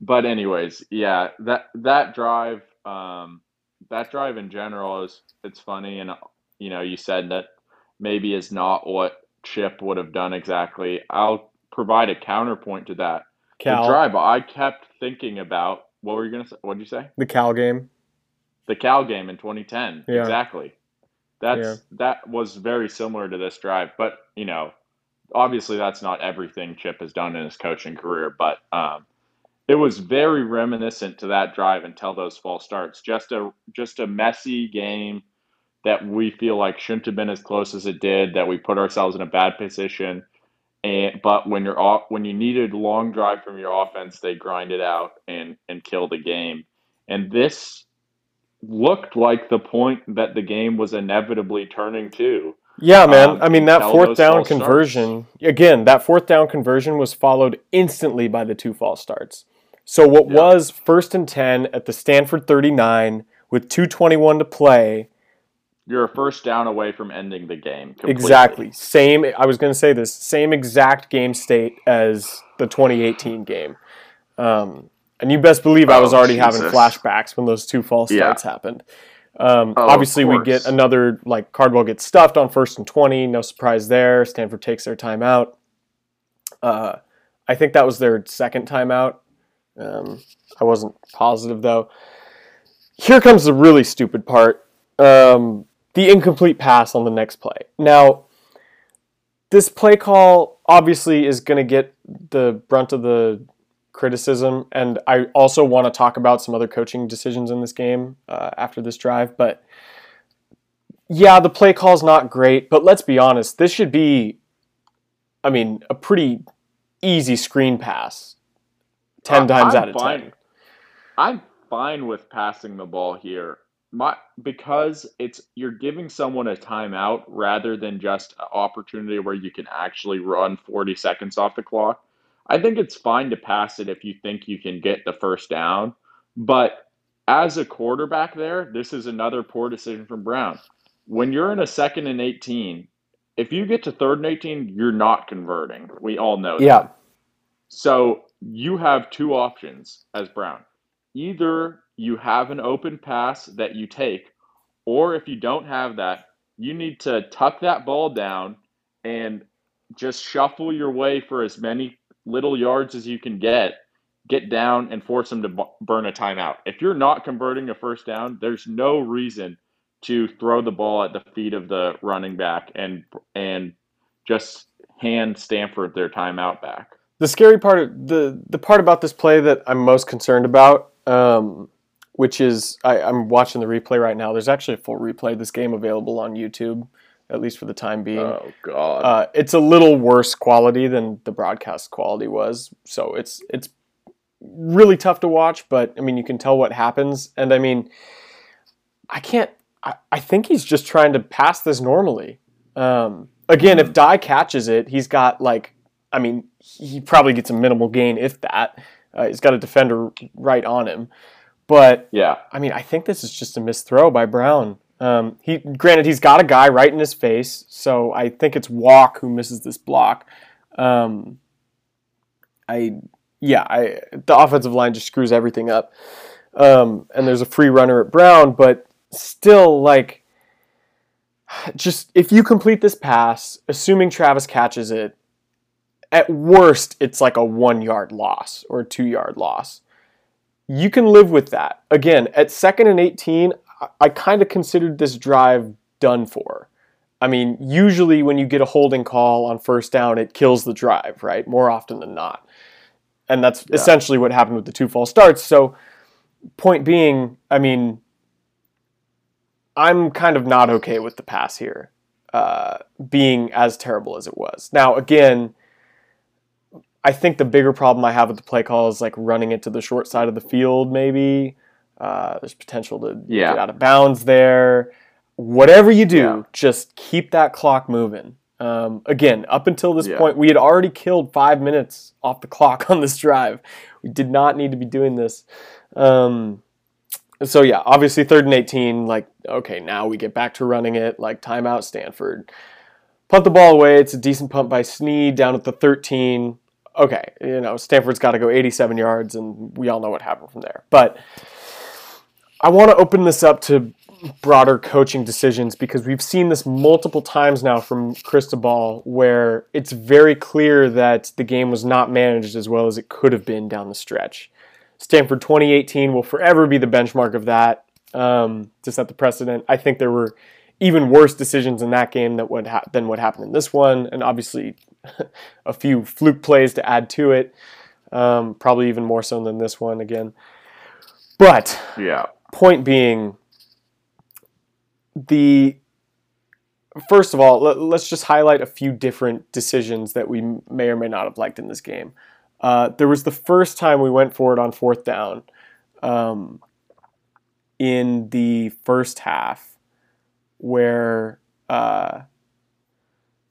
but anyways, yeah, that that drive, um, that drive in general is it's funny, and you know, you said that maybe is not what Chip would have done exactly. I'll provide a counterpoint to that. Cal. The drive I kept thinking about. What were you gonna say? What did you say? The Cal game. The Cal game in 2010. Yeah. Exactly. That's yeah. that was very similar to this drive, but you know, obviously that's not everything Chip has done in his coaching career, but um, it was very reminiscent to that drive until those false starts. Just a just a messy game that we feel like shouldn't have been as close as it did, that we put ourselves in a bad position. And but when you're off, when you needed long drive from your offense, they grind it out and and kill the game. And this looked like the point that the game was inevitably turning to. Yeah, man. Um, I mean, that fourth down conversion, again, that fourth down conversion was followed instantly by the two false starts. So what Yeah. was first and 10 at the Stanford 39 with 221 to play, You're a first down away from ending the game. Completely. exactly. Same I was going to say this, same exact game state as the 2018 game. Um, and you best believe I was Oh, already having flashbacks when those two false Yeah. starts happened. Um, Oh, obviously, we get another like Cardwell gets stuffed on first and twenty. No surprise there. Stanford takes their timeout. Uh, I think that was their second timeout. Um, I wasn't positive though. Here comes the really stupid part: um, the incomplete pass on the next play. Now, this play call obviously is going to get the brunt of the criticism, and I also want to talk about some other coaching decisions in this game uh, after this drive. But yeah, the play call is not great, but let's be honest, this should be, I mean, a pretty easy screen pass. Ten I- times I'm out of fine. ten. I'm fine with passing the ball here. My because it's you're giving someone a timeout rather than just an opportunity where you can actually run 40 seconds off the clock. I think it's fine to pass it if you think you can get the first down, but as a quarterback there, this is another poor decision from Brown. When you're in a second and 18, if you get to third and 18, you're not converting. We all know that. Yeah, So you have two options as Brown. Either you have an open pass that you take, or if you don't have that, you need to tuck that ball down and just shuffle your way for as many little yards as you can get, get down and force them to bu- burn a timeout. If you're not converting a first down, there's no reason to throw the ball at the feet of the running back and and just hand Stanford their timeout back. the scary part, the the part about this play that I'm most concerned about, um, which is I, I'm watching the replay right now. There's actually a full replay of this game available on YouTube, at least for the time being. Oh God. Uh, it's a little worse quality than the broadcast quality was, so it's it's really tough to watch. But I mean, you can tell what happens, and I mean, I can't. I, I think he's just trying to pass this normally. Um, again, if Dye catches it, he's got like, I mean, he probably gets a minimal gain if that. Uh, he's got a defender right on him, but yeah. I mean, I think this is just a missed throw by Brown. Um, he granted he's got a guy right in his face, so I think it's Walk who misses this block. Um, I yeah, I the offensive line just screws everything up. Um, and there's a free runner at Brown, but still like just if you complete this pass, assuming Travis catches it, at worst it's like a one yard loss or a two yard loss you can live with that. Again, at second and 18, I, I kind of considered this drive done for. I mean, usually when you get a holding call on first down, it kills the drive, right? More often than not. And that's Yeah. essentially what happened with the two false starts. So, point being, I mean, I'm kind of not okay with the pass here uh, being as terrible as it was. Now, again, I think the bigger problem I have with the play call is like running it to the short side of the field, maybe. Uh, there's potential to Yeah. get out of bounds there. Whatever you do, Yeah. just keep that clock moving. Um, again, up until this Yeah. point, we had already killed five minutes off the clock on this drive. We did not need to be doing this. Um, so yeah, obviously third and 18, like, okay, now we get back to running it, like timeout Stanford. Punt the ball away. It's a decent punt by Snead down at the 13. Okay, you know, Stanford's got to go 87 yards, and we all know what happened from there. But I want to open this up to broader coaching decisions because we've seen this multiple times now from Cristobal where it's very clear that the game was not managed as well as it could have been down the stretch. Stanford 2018 will forever be the benchmark of that um, to set the precedent. I think there were even worse decisions in that game that would ha- than what happened in this one, and obviously a few fluke plays to add to it, um, probably even more so than this one again. But Yeah. point being, the first of all, let, us just highlight a few different decisions that we may or may not have liked in this game. Uh, there was the first time we went for it on fourth down. Um, in the first half where uh,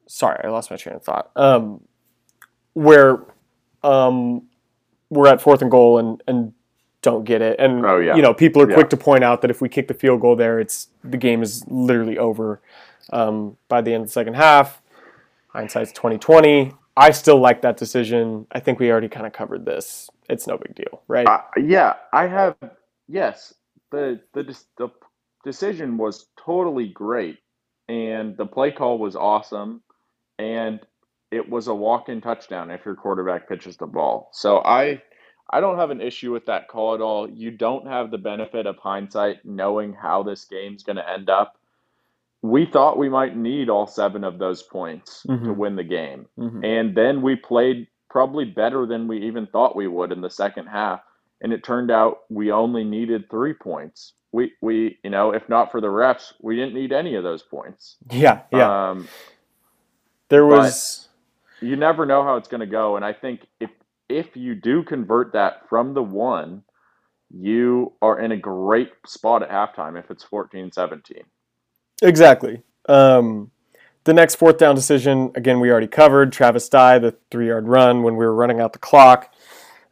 sorry, I lost my train of thought. Um, where um, we're at fourth and goal and, and don't get it. And Oh, yeah. you know, people are Yeah. quick to point out that if we kick the field goal there, it's the game is literally over um, by the end of the second half. Hindsight's twenty twenty. I still like that decision. I think we already kind of covered this. It's no big deal, right? Uh, yeah, I have. Yes, the the the decision was totally great, and the play call was awesome, and it was a walk-in touchdown if your quarterback pitches the ball. So I I don't have an issue with that call at all. You don't have the benefit of hindsight knowing how this game's going to end up. We thought we might need all seven of those points to Mhm. win the game. Mhm. And then we played probably better than we even thought we would in the second half. And it turned out we only needed three points. We, we you know, if not for the refs, we didn't need any of those points. Yeah, yeah. Um, there was. you never know how it's going to go. And I think if if you do convert that from the one, you are in a great spot at halftime if it's 14-17. Exactly. Um, the next fourth down decision, again, we already covered. Travis Dye, the three yard run when we were running out the clock.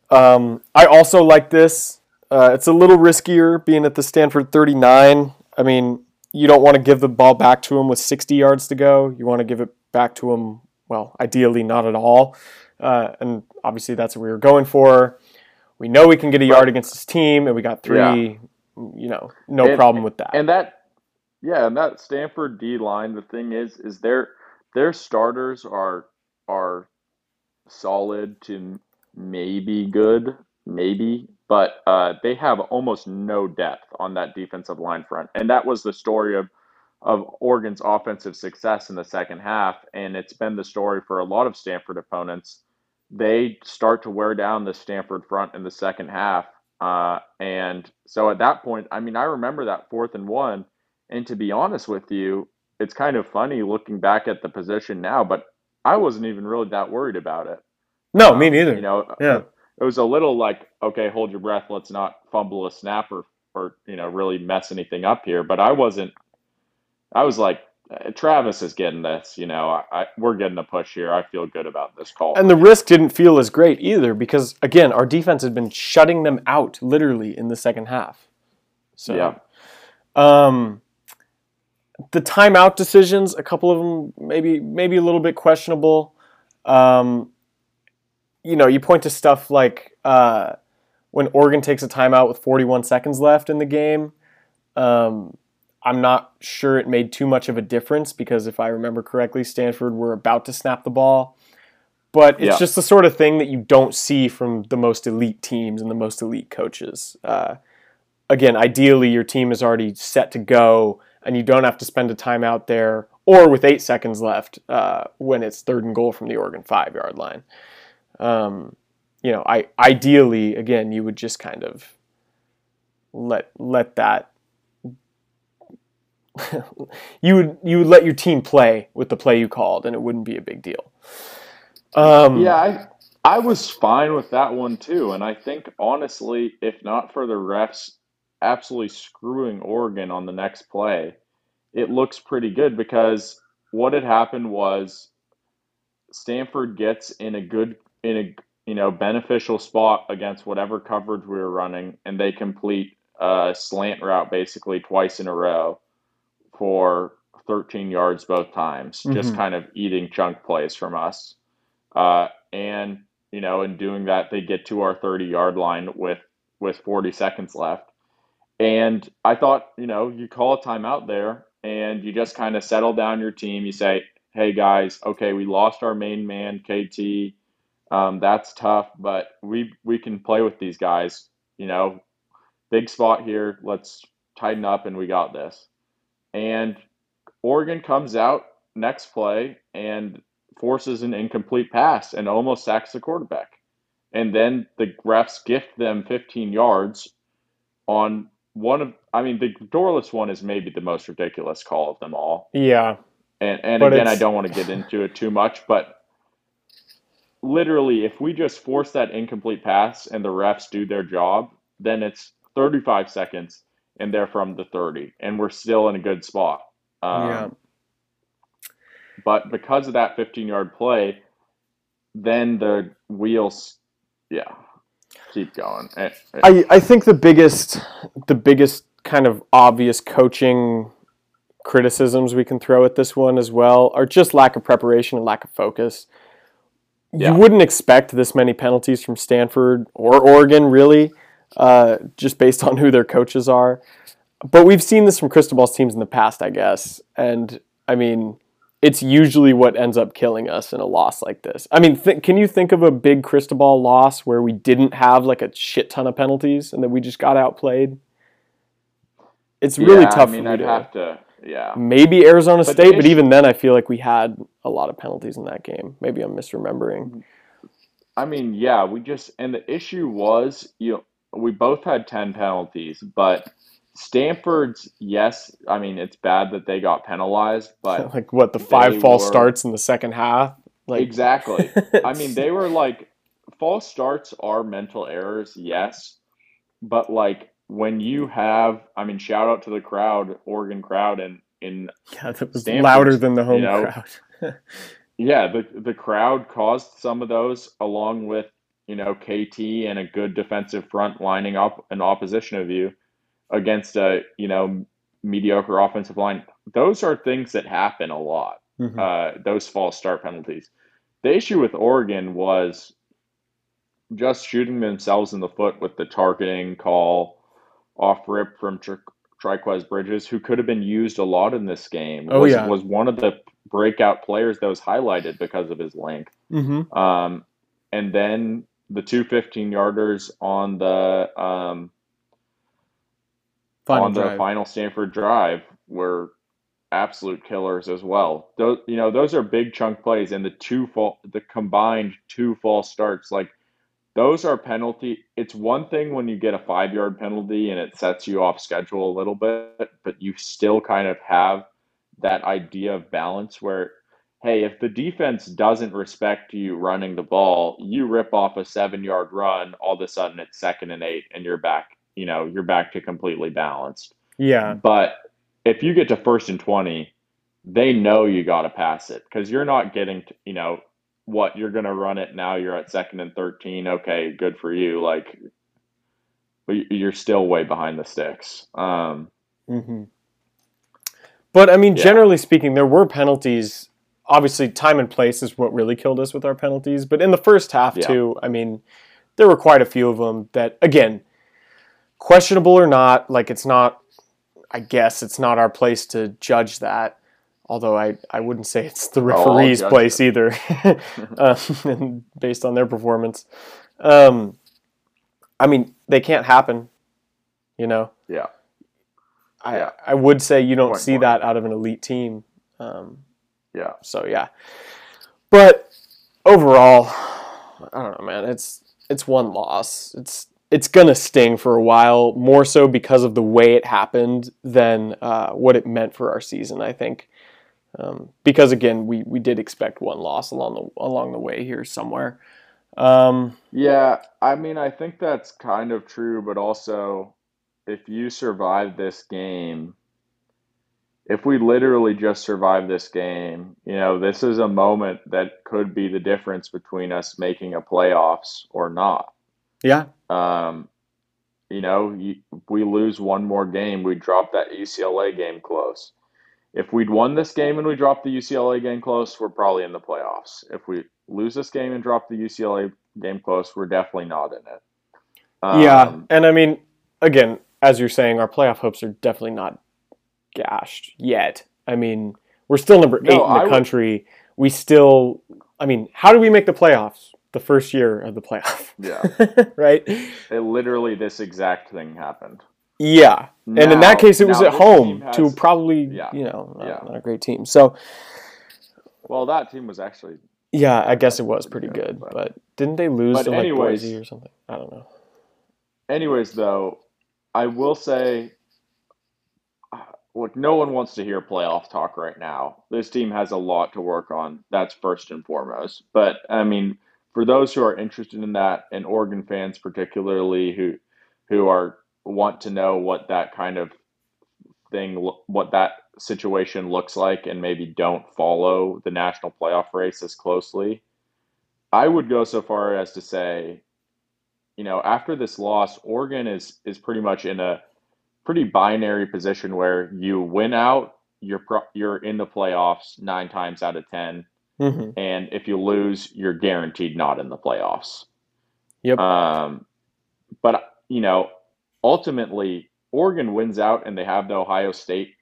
Um, I also like this. Uh, it's a little riskier being at the Stanford 39. I mean, you don't want to give the ball back to him with 60 yards to go. You want to give it back to him, well, ideally not at all. Uh, and obviously, that's what we were going for. We know we can get a yard against this team, and we got three. Yeah. You know, no And- problem with that. And that, yeah, and that Stanford D line. The thing is, is their their starters are are solid to maybe good, maybe, but uh, they have almost no depth on that defensive line front, and that was the story of of Oregon's offensive success in the second half, and it's been the story for a lot of Stanford opponents. They start to wear down the Stanford front in the second half, uh, and so at that point, I mean, I remember that fourth and one. And to be honest with you, it's kind of funny looking back at the position now, but I wasn't even really that worried about it. no, me Um, neither. You know, Yeah. it was a little like, okay, hold your breath. Let's not fumble a snap or, or you know, really mess anything up here. But I wasn't. I was like, "Uh, Travis is getting this. You know, I, I we're getting a push here. I feel good about this call. And the risk didn't feel as great either because again, our defense had been shutting them out literally in the second half. So Yeah. um the timeout decisions, a couple of them maybe maybe a little bit questionable. Um you know, you point to stuff like uh when Oregon takes a timeout with 41 seconds left in the game. Um I'm not sure it made too much of a difference because if I remember correctly, Stanford were about to snap the ball. But it's Yeah. just the sort of thing that you don't see from the most elite teams and the most elite coaches. Uh, again, ideally, your team is already set to go and you don't have to spend a time out there or with eight seconds left uh, when it's third and goal from the Oregon five yard line. Um, you know, I ideally, again, you would just kind of let let that you would you would let your team play with the play you called, and it wouldn't be a big deal. Um, Yeah, I I was fine with that one too, and I think honestly, if not for the refs absolutely screwing Oregon on the next play, it looks pretty good because what had happened was Stanford gets in a good in a you know beneficial spot against whatever coverage we were running, and they complete a slant route basically twice in a row for 13 yards both times, just Mhm. kind of eating chunk plays from us. Uh, and you know, in doing that, they get to our 30 yard line with with 40 seconds left. And I thought, you know, you call a timeout there, and you just kind of settle down your team. You say, "Hey guys, okay, we lost our main man, KT. Um, that's tough, but we we can play with these guys. You know, big spot here. Let's tighten up, and we got this." And Oregon comes out next play and forces an incomplete pass and almost sacks the quarterback. And then the refs gift them 15 yards on one of, I mean, the Dorlus one is maybe the most ridiculous call of them all. yeah, And, and But again, I don't want to get into it too much, but literally, if we just force that incomplete pass and the refs do their job, then it's 35 seconds and they're from the 30, and we're still in a good spot. Um, Yeah. But because of that 15 yard play, then the wheels, yeah, keep going. Eh, eh, I, I think the biggest the biggest kind of obvious coaching criticisms we can throw at this one as well are just lack of preparation and lack of focus. Yeah. You wouldn't expect this many penalties from Stanford or Oregon, really, uh, just based on who their coaches are. But we've seen this from Cristobal's teams in the past, I guess. And I mean, it's usually what ends up killing us in a loss like this. I mean, th- can you think of a big Cristobal loss where we didn't have like a shit ton of penalties and that we just got outplayed? It's really yeah, tough I mean, I'd to. have to, yeah. Maybe Arizona But State, but even then, I feel like we had a lot of penalties in that game. Maybe I'm misremembering. I mean, yeah, we just, and the issue was, you know, we both had 10 penalties, but Stanford's, yes, I mean, it's bad that they got penalized, but like what the five false were- starts in the second half. Like exactly. I mean, they were like, false starts are mental errors, yes, but like when you have, I mean, shout out to the crowd, Oregon crowd, and in yeah, that was Stanford's, louder than the home you know, crowd. Yeah, the the crowd caused some of those, along with you know KT and a good defensive front lining up in opposition of you against a you know mediocre offensive line. Those are things that happen a lot. Mhm. Uh, those false start penalties. The issue with Oregon was just shooting themselves in the foot with the targeting call off rip from Tri- Trikweze Bridges, who could have been used a lot in this game. Oh, was, yeah. was one of the breakout players that was highlighted because of his length. Mhm. Um, and then the two 15 yarders on the um, Final on the drive. final Stanford drive were absolute killers as well. Those you know those are big chunk plays, and the two fall the combined two false starts like those are penalty. It's one thing when you get a five yard penalty and it sets you off schedule a little bit, but you still kind of have that idea of balance where. Hey, if the defense doesn't respect you running the ball, you rip off a seven yard run, all of a sudden it's second and eight and you're back, you know, you're back to completely balanced. Yeah. But if you get to first and 20, they know you got to pass it because you're not getting, to, you know, what you're going to run it now. You're at second and 13. Okay, good for you. Like, you're still way behind the sticks. Um, hmm But I mean, Yeah. generally speaking, there were penalties. Obviously, time and place is what really killed us with our penalties. But in the first half, Yeah. too, I mean, there were quite a few of them that, again, questionable or not, like it's not. I guess it's not our place to judge that. Although I, I wouldn't say it's the Oh, referee's judge place either, um, based on their performance. Um, I mean, they can't happen. You know, yeah. I, Yeah. I would say you don't Point see that out of an elite team. Um, Yeah. so yeah, but overall, I don't know, man. It's it's one loss. It's it's gonna sting for a while, more so because of the way it happened than uh, what it meant for our season. I think um, because again, we we did expect one loss along the along the way here somewhere. Um, Yeah, I mean, I think that's kind of true, but also if you survive this game, if we literally just survive this game, you know, this is a moment that could be the difference between us making a playoffs or not. yeah, Um, you know, you, we lose one more game, we drop that UCLA game close. If we'd won this game and we dropped the UCLA game close, we're probably in the playoffs. If we lose this game and drop the UCLA game close, we're definitely not in it. yeah, Um, and I mean, again, as you're saying, our playoff hopes are definitely not gashed yet. I mean, we're still number No, eight in the would- country. We still, I mean, how do we make the playoffs? The first year of the playoff, Yeah. right? it literally this exact thing happened. Yeah, and in that case, it was at home has- to probably, Yeah. you know, not, Yeah. not a great team. So, Well, that team was actually yeah, I guess it was pretty good, good, but didn't they lose But to like Boise or something? I don't know. Anyways, though, I will say, look, no one wants to hear playoff talk right now. This team has a lot to work on. That's first and foremost. But I mean, for those who are interested in that, and Oregon fans particularly, who who are want to know what that kind of thing, what that situation looks like, and maybe don't follow the national playoff race as closely, I would go so far as to say, you know, after this loss, Oregon is is pretty much in a pretty binary position where you win out, you're pro- you're in the playoffs nine times out of 10 Mm-hmm. and if you lose, you're guaranteed not in the playoffs. Yep. Um, but you know, ultimately, Oregon wins out, and they have the Ohio State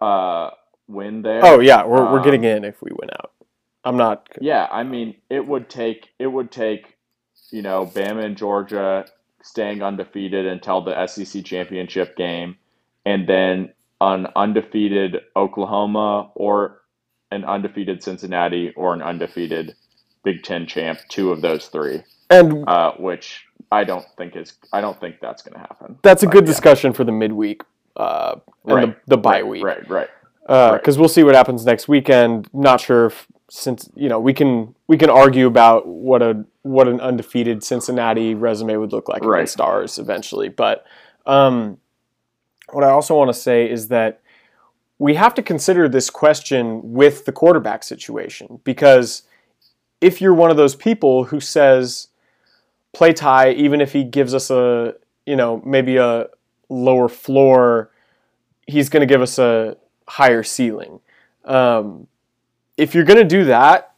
uh, win there. Oh yeah, we're we're getting Um, in if we win out. I'm not. Yeah, I mean, it would take it would take, you know, Bama and Georgia staying undefeated until the SEC championship game, and then an undefeated Oklahoma or an undefeated Cincinnati or an undefeated Big Ten champ, two of those three, And uh, which I don't think is I don't think that's going to happen. that's a But, good yeah. discussion for the midweek uh, and Right, the, the bye right, week. Right, right. because we'll see what happens next weekend. Not sure if since you know we can we can argue about what a what an undefeated Cincinnati resume would look like Right. against ours eventually. But um, what I also want to say is that we have to consider this question with the quarterback situation because if you're one of those people who says play Ty even if he gives us a you know maybe a lower floor he's going to give us a higher ceiling um, if you're going to do that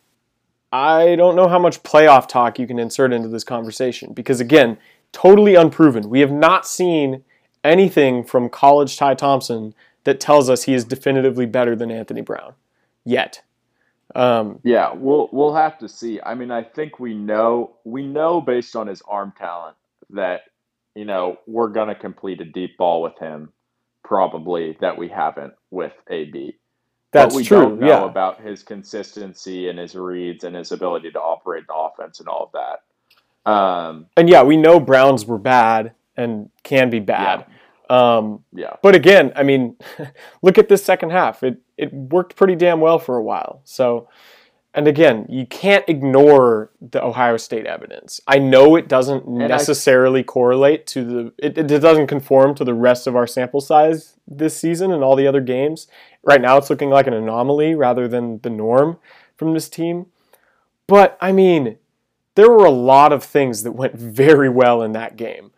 i don't know how much playoff talk you can insert into this conversation because again totally unproven we have not seen anything from college ty thompson that tells us he is definitively better than anthony brown yet um, Yeah, we'll we'll have to see. I mean, I think we know we know based on his arm talent that you know we're gonna complete a deep ball with him, probably that we haven't with AB. That's but we true don't know yeah about his consistency and his reads and his ability to operate the offense and all of that. Um, and yeah we know browns were bad and can be bad um, yeah, But again, I mean, look at this second half. It it worked pretty damn well for a while. So, and again, you can't ignore the Ohio State evidence. I know it doesn't I- necessarily correlate to the it, it doesn't conform to the rest of our sample size this season and all the other games. Right now it's looking like an anomaly rather than the norm from this team. But I mean, there were a lot of things that went very well in that game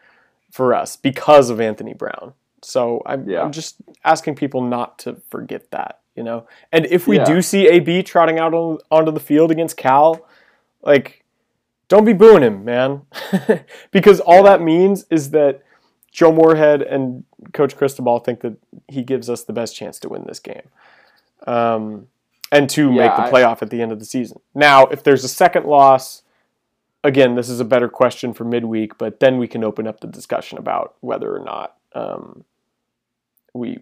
for us because of Anthony Brown. So I'm, Yeah. I'm just asking people not to forget that, you know. And if we Yeah. do see AB trotting out on, onto the field against Cal, like, don't be booing him, man, because all that means is that Joe Moorhead and Coach Cristobal think that he gives us the best chance to win this game, um, and to Yeah, make the I- playoff at the end of the season. Now, if there's a second loss, again, this is a better question for midweek, but then we can open up the discussion about whether or not um, we,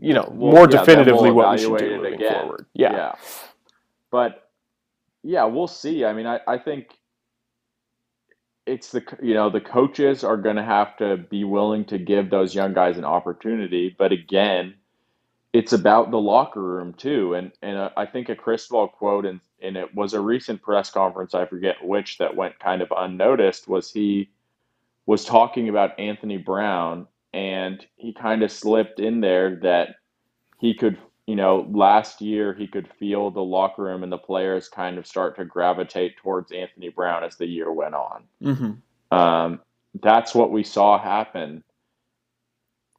you know, We'll- more yeah, definitively we'll what we should do moving again. forward. Yeah. But yeah, we'll see. I mean, I, I think it's the you know the coaches are going to have to be willing to give those young guys an opportunity. But again, it's about the locker room too. And and uh, I think a Cristobal quote and and it was a recent press conference. I forget which that went kind of unnoticed. Was he was talking about Anthony Brown and he kind of slipped in there that he could you know, last year he could feel the locker room and the players kind of start to gravitate towards Anthony Brown as the year went on. Mm-hmm. Um, that's what we saw happen.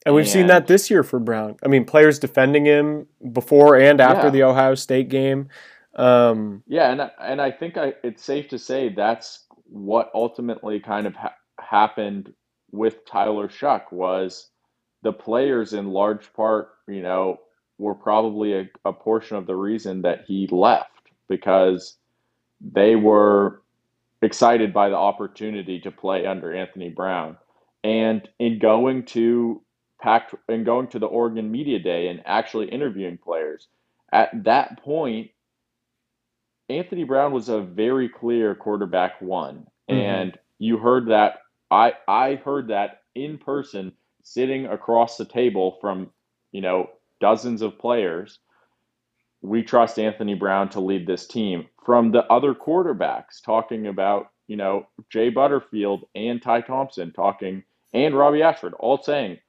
And we've seen that this year for Brown. I mean, players defending him before and after Yeah. the Ohio State game. Um, Yeah, and I- and I think I, it's safe to say that's what ultimately kind of ha- happened with Tyler Shough was the players in large part, you know, were probably a, a portion of the reason that he left because they were excited by the opportunity to play under Anthony Brown. And in going to Pac and going to the Oregon Media Day and actually interviewing players, at that point, Anthony Brown was a very clear quarterback one. Mhm. And you heard that I I heard that in person sitting across the table from, you know, dozens of players. We trust Anthony Brown to lead this team. From the other quarterbacks talking about, you know, Jay Butterfield and Ty Thompson talking and Robbie Ashford all saying,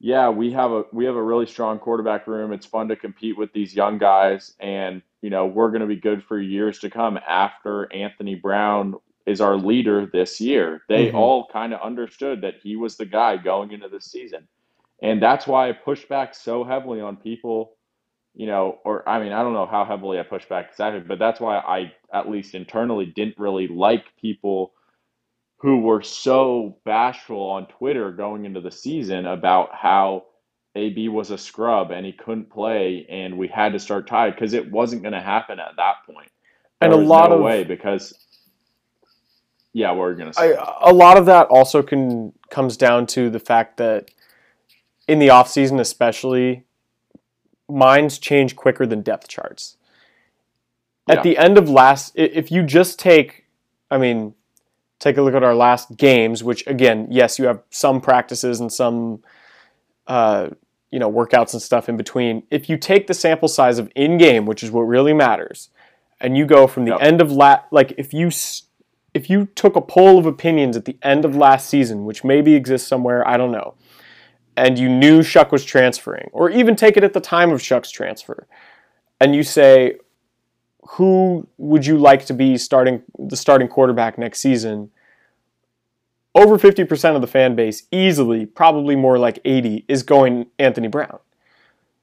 "Yeah, we have a we have a really strong quarterback room. It's fun to compete with these young guys, and you know we're going to be good for years to come after Anthony Brown is our leader this year." They Mm-hmm. all kind of understood that he was the guy going into the season, and that's why I pushed back so heavily on people you know, or I mean, I don't know how heavily I pushed back exactly, but that's why I, at least internally, didn't really like people who were so bashful on Twitter going into the season about how AB was a scrub and he couldn't play and we had to start tied because it wasn't going to happen at that point. There And a lot no of- way because, yeah, what were to say? I, a lot of that also can comes down to the fact that in the off season, especially, minds change quicker than depth charts. At Yeah. the end of last, if you just take, I mean, take a look at our last games, which again, yes, you have some practices and some, uh, you know, workouts and stuff in between. If you take the sample size of in game, which is what really matters, and you go from the Yep. end of la like if you s- if you took a poll of opinions at the end of last season, which maybe exists somewhere, I don't know, and you knew Shough was transferring, or even take it at the time of Shough's transfer, and you say, who would you like to be starting the starting quarterback next season? Over 50% of the fan base, easily, probably more like 80, is going Anthony Brown.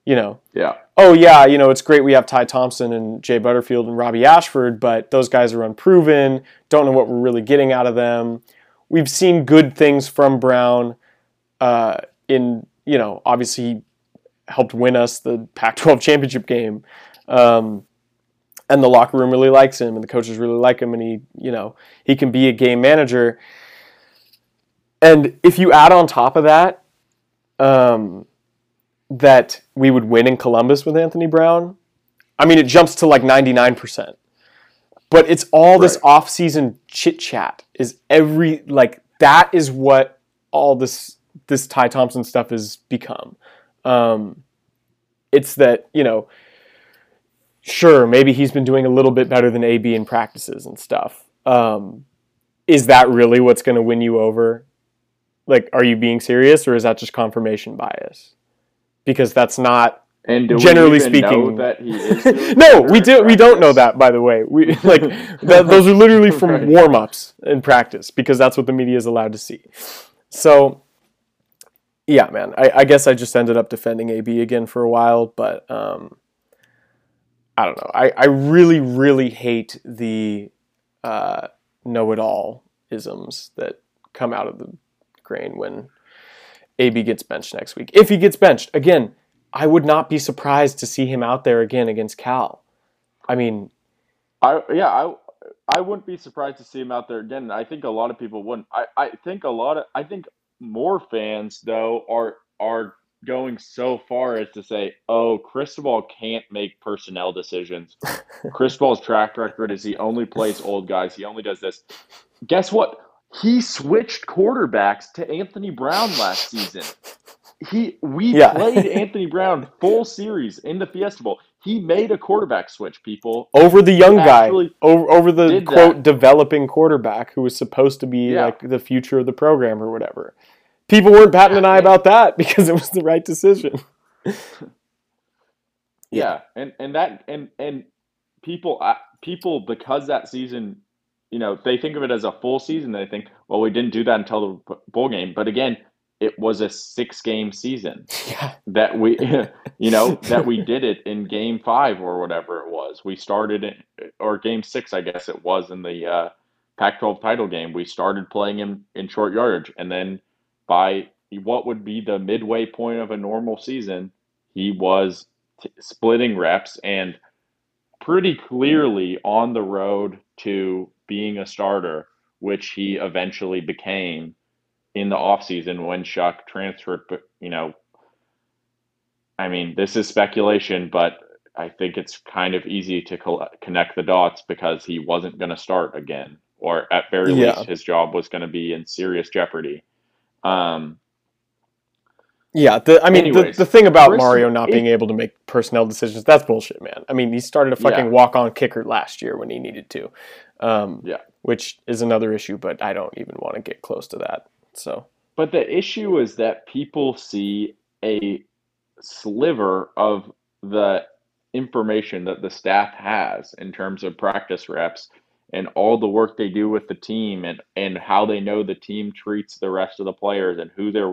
You know, yeah. oh yeah, you know, it's great we have Ty Thompson and Jay Butterfield and Robbie Ashford, but those guys are unproven, don't know what we're really getting out of them. We've seen good things from Brown uh, in, you know, obviously he helped win us the Pac 12 championship game. Um, and the locker room really likes him and the coaches really like him and he, you know, he can be a game manager. And if you add on top of that, um, that we would win in Columbus with Anthony Brown, I mean, it jumps to like 99%. But it's all this Right. off-season chit chat. Is every like that is what all this this Ty Thompson stuff has become. Um, it's that you know, sure, maybe he's been doing a little bit better than AB in practices and stuff. Um, is that really what's going to win you over? Like, are you being serious, or is that just confirmation bias? Because that's not And Generally speaking- know that he is no, we do. We don't know that, by the way. We like that, those are literally from Right. warm-ups in practice because that's what the media is allowed to see. So, yeah, man. I, I guess I just ended up defending AB again for a while, but um, I don't know. I, I really, really hate the uh, know-it-all isms that come out of the grain when AB gets benched next week. If he gets benched again, I would not be surprised to see him out there again against Cal. I mean, I yeah, I I wouldn't be surprised to see him out there again. I think a lot of people wouldn't. I, I think a lot of I think more fans though are are going so far as to say, oh, Cristobal can't make personnel decisions. Cristobal's track record is he only plays old guys. He only does this. Guess what? He switched quarterbacks to Anthony Brown last season. He we Yeah. played Anthony Brown full series in the Fiesta Bowl. He made a quarterback switch, people. over the young guy, over, over the quote that. developing quarterback who was supposed to be Yeah. like the future of the program or whatever. People weren't batting an eye about that because it was the right decision. Yeah, and and that and and people uh, people because that season, you know, they think of it as a full season. They think, well, we didn't do that until the bowl game. But again, it was a six game season Yeah, that we, you know, that we did it in game five or whatever it was. We started it or game six, I guess it was in the uh, Pac-12 title game. We started playing him in short yardage, and then by what would be the midway point of a normal season, he was t- splitting reps and pretty clearly on the road to being a starter, which he eventually became in the offseason when Shough transferred. But, you know, I mean, this is speculation, but I think it's kind of easy to col- connect the dots because he wasn't going to start again, or at very Yeah. least, his job was going to be in serious jeopardy. Um, yeah. The, I mean, Anyways, the, the thing about Chris- Mario not it- being able to make personnel decisions, that's bullshit, man. I mean, he started a fucking Yeah. walk-on kicker last year when he needed to, um, Yeah. which is another issue, but I don't even want to get close to that. So, but the issue is that people see a sliver of the information that the staff has in terms of practice reps and all the work they do with the team and, and how they know the team treats the rest of the players and who they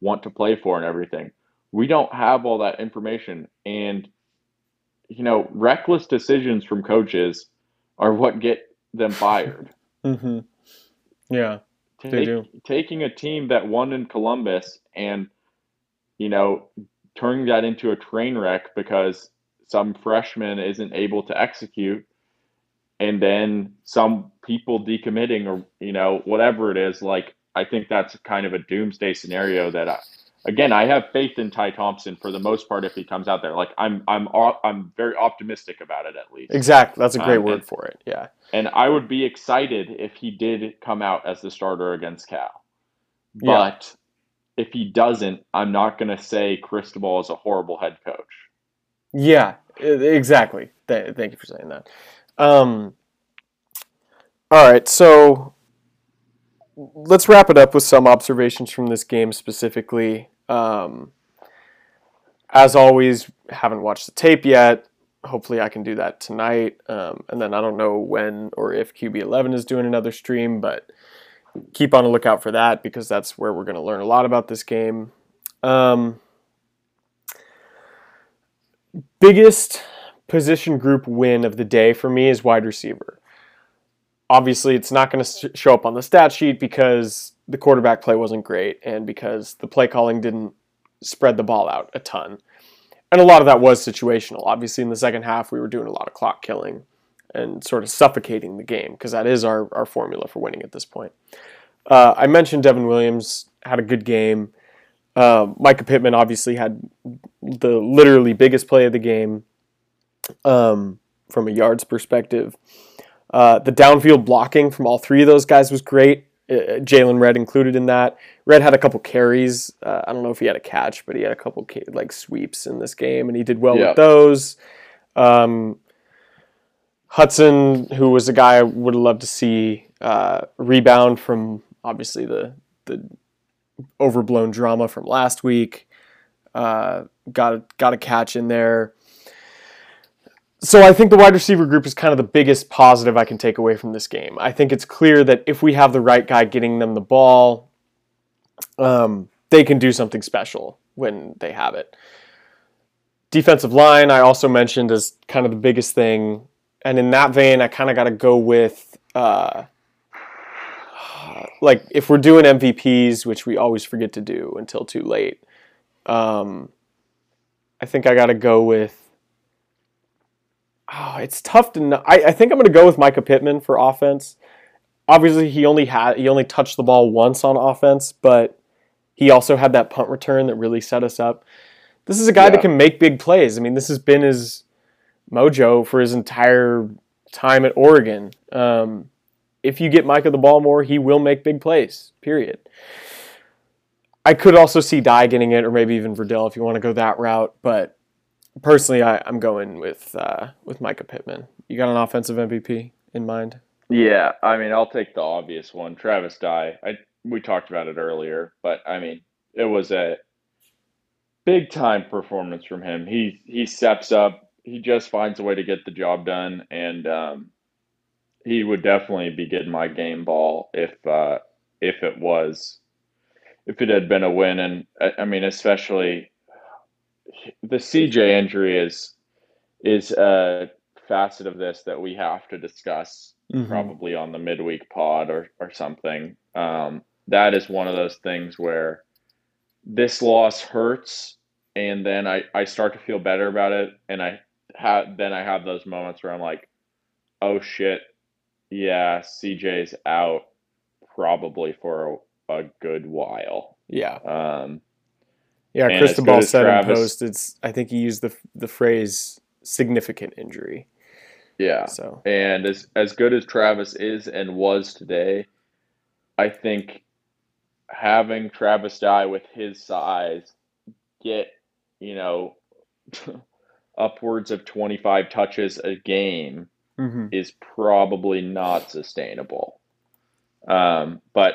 want to play for and everything. We don't have all that information. And, you know, reckless decisions from coaches are what get them fired. mm-hmm. Yeah, Take, they do. Taking a team that won in Columbus and, you know, turning that into a train wreck because some freshman isn't able to execute and then some people decommitting or you know whatever it is like i think that's kind of a doomsday scenario that I, again i have faith in ty thompson for the most part if he comes out there like i'm i'm i'm very optimistic about it at least exactly that's a great Um, word and- for it yeah and i would be excited if he did come out as the starter against cal Yeah. but if he doesn't i'm not going to say cristobal is a horrible head coach Yeah, exactly. Th- thank you for saying that. Um, all right, so let's wrap it up with some observations from this game specifically. Um, as always, haven't watched the tape yet. Hopefully, I can do that tonight. Um, and then I don't know when or if QB11 is doing another stream, but keep on a lookout for that because that's where we're going to learn a lot about this game. Um, biggest position group win of the day for me is wide receiver. Obviously, it's not going to show up on the stat sheet because the quarterback play wasn't great and because the play calling didn't spread the ball out a ton. And a lot of that was situational. Obviously, in the second half, we were doing a lot of clock killing and sort of suffocating the game because that is our, our formula for winning at this point. Uh, I mentioned Devon Williams had a good game. Um, Mycah Pittman obviously had the literally biggest play of the game um, from a yards perspective. Uh, the downfield blocking from all three of those guys was great. Uh, Jaylon Redd included in that. Red had a couple carries. Uh, I don't know if he had a catch, but he had a couple ca- like sweeps in this game, and he did well Yeah. with those. Um, Hudson, who was a guy I would have loved to see uh, rebound from obviously the the overblown drama from last week. Uh, got a, got a catch in there. So I think the wide receiver group is kind of the biggest positive I can take away from this game. I think it's clear that if we have the right guy getting them the ball, um, they can do something special when they have it. Defensive line, I also mentioned as kind of the biggest thing, and in that vein, I kind of got to go with. Uh, like if we're doing MVPs, which we always forget to do until too late, um, I think I got to go with. Oh, it's tough to know. I, I think I'm going to go with Mycah Pittman for offense. Obviously, he only had he only touched the ball once on offense, but he also had that punt return that really set us up. This is a guy Yeah. that can make big plays. I mean, this has been his mojo for his entire time at Oregon. Um, if you get Mycah the ball more, he will make big plays. Period. I could also see Dye getting it, or maybe even Verdell if you want to go that route. But personally, I, I'm going with uh, with Mycah Pittman. You got an offensive MVP in mind? Yeah, I mean, I'll take the obvious one, Travis Dye. I we talked about it earlier, but I mean, it was a big time performance from him. He he steps up. He just finds a way to get the job done, and um, he would definitely be getting my game ball if uh, if it was if it had been a win. And I, I mean, especially the CJ injury is is a facet of this that we have to discuss probably on the midweek pod or, or something. Um, that is one of those things where this loss hurts, and then I, I start to feel better about it, and I have then I have those moments where I'm like, oh shit, yeah, CJ's out probably for a, a good while. Yeah, Um, yeah. And Cristobal said in post, it's. I think he used the the phrase significant injury. yeah. So And as as good as Travis is and was today, I think having Travis Dye with his size get, you know, upwards of 25 touches a game mhm. is probably not sustainable. Um, but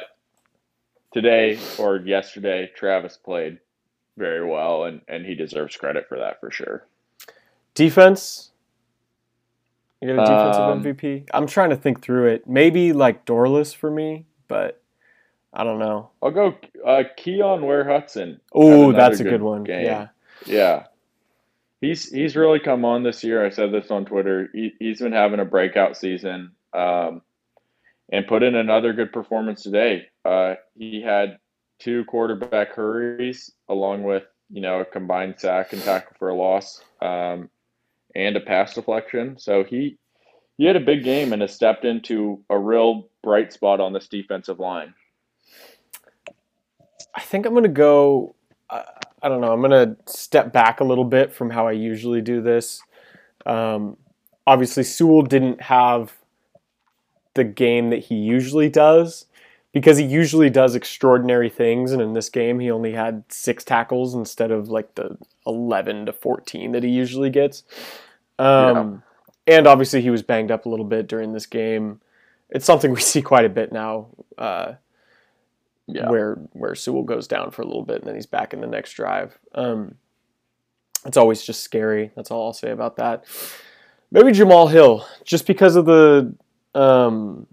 today or yesterday, Travis played very well, and and he deserves credit for that for sure. Defense. You got a defensive Um, MVP? I'm trying to think through it. Maybe like Dorlus for me, but I don't know. I'll go uh, Keyon Ware Hudson. Oh, that's a good good one. game. Yeah. Yeah. He's he's really come on this year. I said this on Twitter. He, he's been having a breakout season um, and put in another good performance today. Uh, he had two quarterback hurries along with, you know, a combined sack and tackle for a loss um, and a pass deflection. So he he had a big game and has stepped into a real bright spot on this defensive line. I think I'm gonna go. Uh, I don't know. I'm gonna step back a little bit from how I usually do this. Um, obviously, Sewell didn't have the game that he usually does because he usually does extraordinary things, and in this game, he only had six tackles instead of like the 11 to 14 that he usually gets. Um, And obviously, he was banged up a little bit during this game. It's something we see quite a bit now. Uh, Yeah. where where Sewell goes down for a little bit and then he's back in the next drive. Um, it's always just scary. That's all I'll say about that. Maybe Jamal Hill, just because of the um,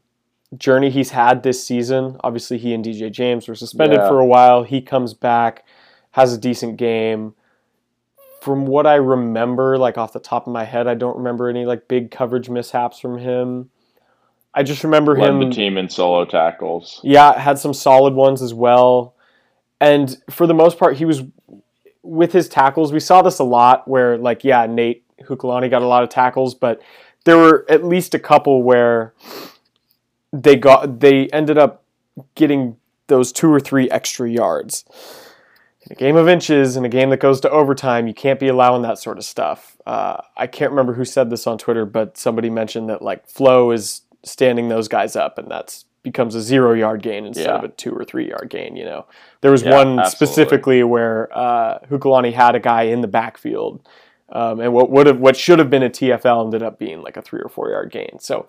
journey he's had this season. Obviously, he and DJ James were suspended Yeah. for a while. He comes back, has a decent game. From what I remember, like off the top of my head, I don't remember any like big coverage mishaps from him. I just remember Led him the team in solo tackles. yeah, had some solid ones as well. And for the most part, he was with his tackles. We saw this a lot where, like, yeah, Nate Heaukulani got a lot of tackles, but there were at least a couple where they got they ended up getting those two or three extra yards. In a game of inches, in a game that goes to overtime, you can't be allowing that sort of stuff. Uh, I can't remember who said this on Twitter, but somebody mentioned that like Flo is standing those guys up, and that's becomes a zero yard gain instead Yeah. of a two or three yard gain. You know, there was Yeah, one absolutely. specifically where uh, Heaukulani had a guy in the backfield, um, and what would have what should have been a TFL ended up being like a three or four yard gain. So,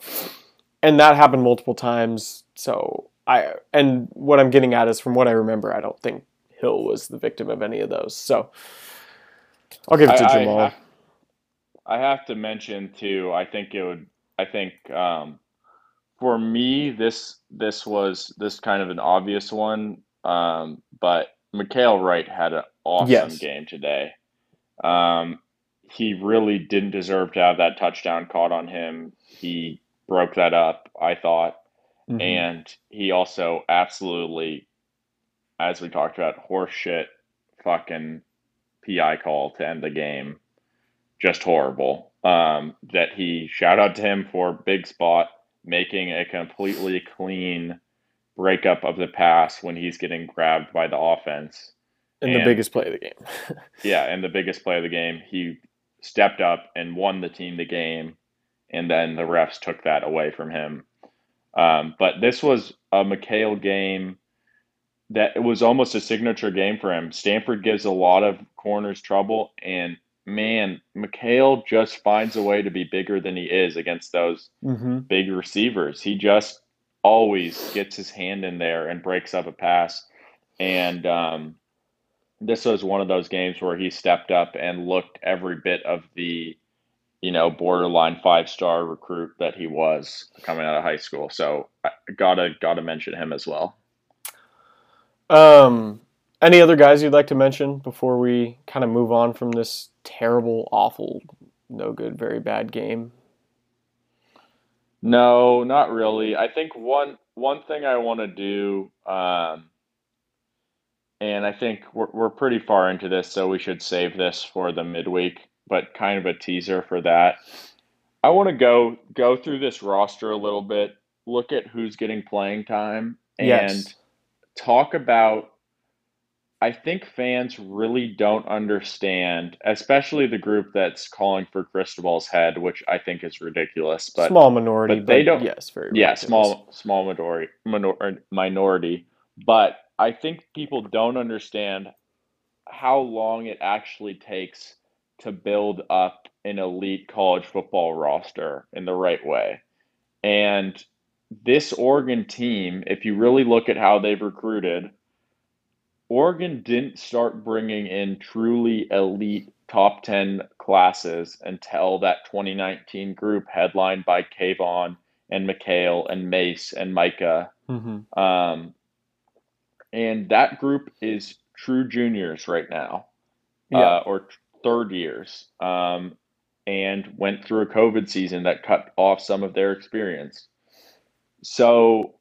and that happened multiple times. So I and what I'm getting at is from what I remember, I don't think Hill was the victim of any of those. So I'll give it to I, I Jamal. have, I have to mention too. I think it would. I think um, for me, this this was this kind of an obvious one. Um, but Mykael Wright had an awesome Yes. game today. Um, he really didn't deserve to have that touchdown caught on him. He broke that up. I thought. Mhm. And he also absolutely, as we talked about, horseshit fucking PI call to end the game. Just horrible. Um, that he shout out to him for big spot making a completely clean breakup of the pass when he's getting grabbed by the offense. and the biggest play of the game. Yeah, and the biggest play of the game, he stepped up and won the team the game, and then the refs took that away from him. Um, but this was a Mykael game that it was almost a signature game for him. Stanford gives a lot of corners trouble, and man, Mykael just finds a way to be bigger than he is against those mm-hmm. big receivers. He just always gets his hand in there and breaks up a pass. And um, this was one of those games where he stepped up and looked every bit of the, you know, borderline five star recruit that he was coming out of high school. So I gotta gotta mention him as well. Um, any other guys you'd like to mention before we kind of move on from this terrible, awful, no good, very bad game? No, not really. I think one one thing I want to do, um, and I think we're we're pretty far into this, so we should save this for the midweek, but kind of a teaser for that. I want to go go through this roster a little bit, look at who's getting playing time, and Yes. talk about I think fans really don't understand, especially the group that's calling for Cristobal's head, which I think is ridiculous. But Small minority, but but, they don't- yes, very yeah, ridiculous. small small minority minor, minority. But I think people don't understand how long it actually takes to build up an elite college football roster in the right way. And this Oregon team, if you really look at how they've recruited, Oregon didn't start bringing in truly elite top 10 classes until that 2019 group headlined by Kayvon and Mykael and Mase and Mycah. Mm-hmm. Um, and that group is true juniors right now, Yeah. uh, or third years, um, and went through a COVID season that cut off some of their experience. So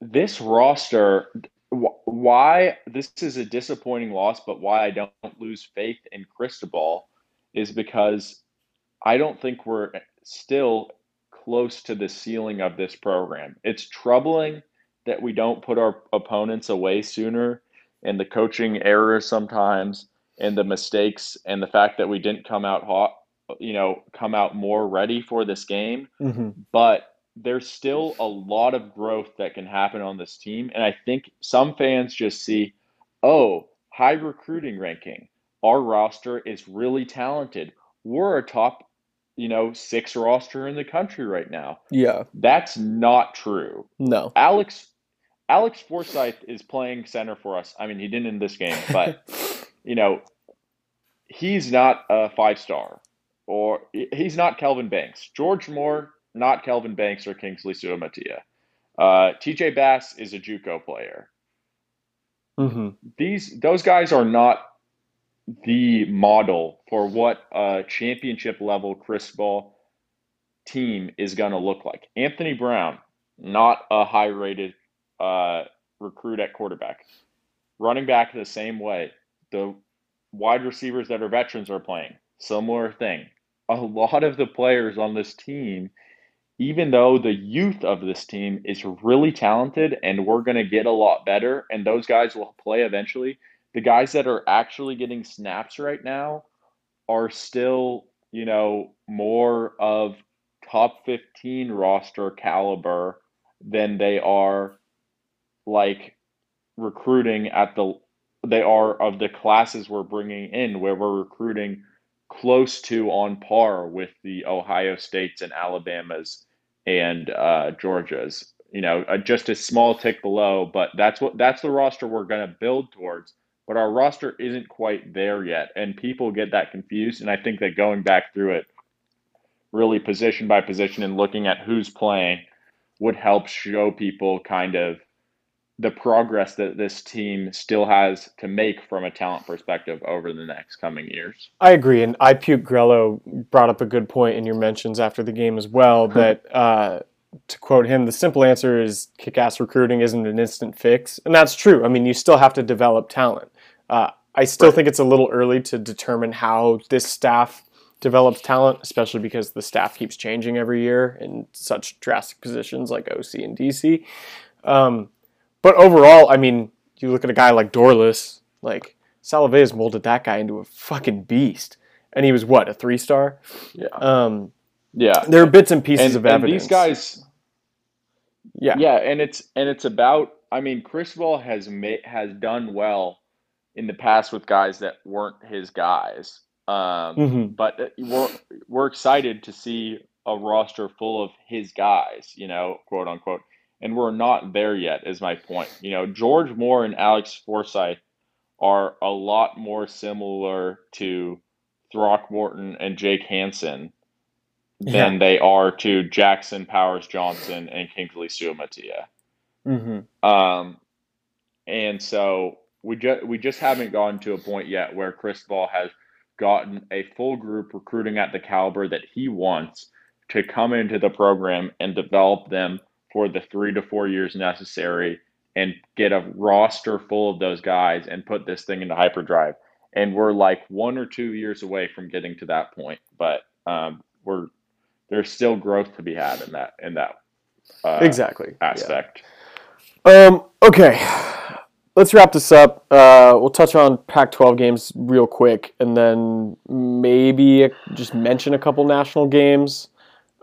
this roster, wh- why this is a disappointing loss, but why I don't lose faith in Cristobal is because I don't think we're still close to the ceiling of this program. It's troubling that we don't put our opponents away sooner and the coaching errors sometimes and the mistakes and the fact that we didn't come out hot, you know, come out more ready for this game Mm-hmm. but there's still a lot of growth that can happen on this team. And I think some fans just see, oh, high recruiting ranking. Our roster is really talented. We're a top, you know, six roster in the country right now. Yeah. That's not true. No. Alex Alex Forsyth is playing center for us. I mean, he didn't in this game, but you know, he's not a five star or he's not Kelvin Banks. George Moore, not Kelvin Banks or Kingsley Suamatia. Uh, TJ Bass is a JUCO player. mm-hmm. These those guys are not the model for what a championship level Cristobal team is going to look like. Anthony Brown, not a high rated uh, recruit at quarterback. Running back the same way. The wide receivers that are veterans are playing. Similar thing. A lot of the players on this team, even though the youth of this team is really talented and we're going to get a lot better, and those guys will play eventually, the guys that are actually getting snaps right now are still, you know, more of top 15 roster caliber than they are like recruiting at the they are of the classes we're bringing in where we're recruiting close to on par with the Ohio States and Alabamas and uh, Georgias. You know, uh, just a small tick below, but that's what that's the roster we're going to build towards. But our roster isn't quite there yet, and people get that confused. And I think that going back through it, really position by position and looking at who's playing, would help show people kind of the progress that this team still has to make from a talent perspective over the next coming years. I agree, and I Puke Grello brought up a good point in your mentions after the game as well. That uh, to quote him, the simple answer is kick-ass recruiting isn't an instant fix, and that's true. I mean, you still have to develop talent. Uh, I still Right. think it's a little early to determine how this staff develops talent, especially because the staff keeps changing every year in such drastic positions like OC and DC. Um, but overall, I mean, you look at a guy like Dorlus, like Salave'a has molded that guy into a fucking beast, and he was what a three star. Yeah. Um, Yeah. there are bits and pieces And, of and evidence. these guys yeah, Yeah, and it's and it's about. I mean, Chris Cristobal has made has done well in the past with guys that weren't his guys. Um, Mhm. But uh, we're we're excited to see a roster full of his guys, you know, quote unquote. And we're not there yet. Is my point. You know, George Moore and Alex Forsyth are a lot more similar to Throckmorton and Jake Hanson than they are to Jackson Powers Johnson and Kingsley Suamatia. hmm Um, and so we just we just haven't gotten to a point yet where Cristobal has gotten a full group recruiting at the caliber that he wants to come into the program and develop them for the three to four years necessary and get a roster full of those guys and put this thing into hyperdrive. And we're like one or two years away from getting to that point, but um, we're there's still growth to be had in that in that uh, exactly. yeah. aspect. Um, okay, let's wrap this up. Uh, we'll touch on Pac-12 games real quick, and then maybe just mention a couple national games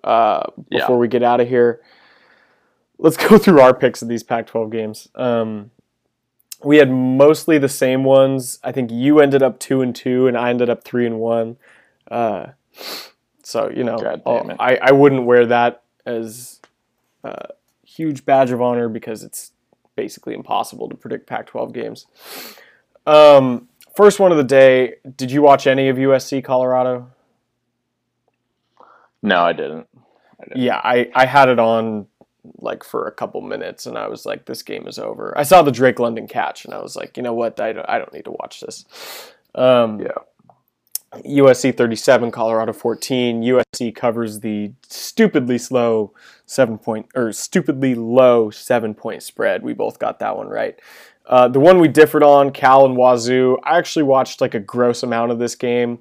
uh, Yeah. before we get out of here. Let's go through our picks of these Pac-12 games. Um, we had mostly the same ones. I think you ended up two and two, and I ended up three and one. Uh, so you know, it. I, I wouldn't wear that as a huge badge of honor because it's basically impossible to predict Pac-12 games. Um, first one of the day. Did you watch any of USC Colorado? No, I didn't. I didn't. Yeah, I I had it on like for a couple minutes and I was like, this game is over. I saw the Drake London catch and I was like, you know what? I don't, I don't need to watch this. Um, yeah. USC 37, Colorado 14. USC covers the stupidly slow seven point or stupidly low seven point spread. We both got that one right. Uh, the one we differed on, Cal and Wazoo. I actually watched like a gross amount of this game,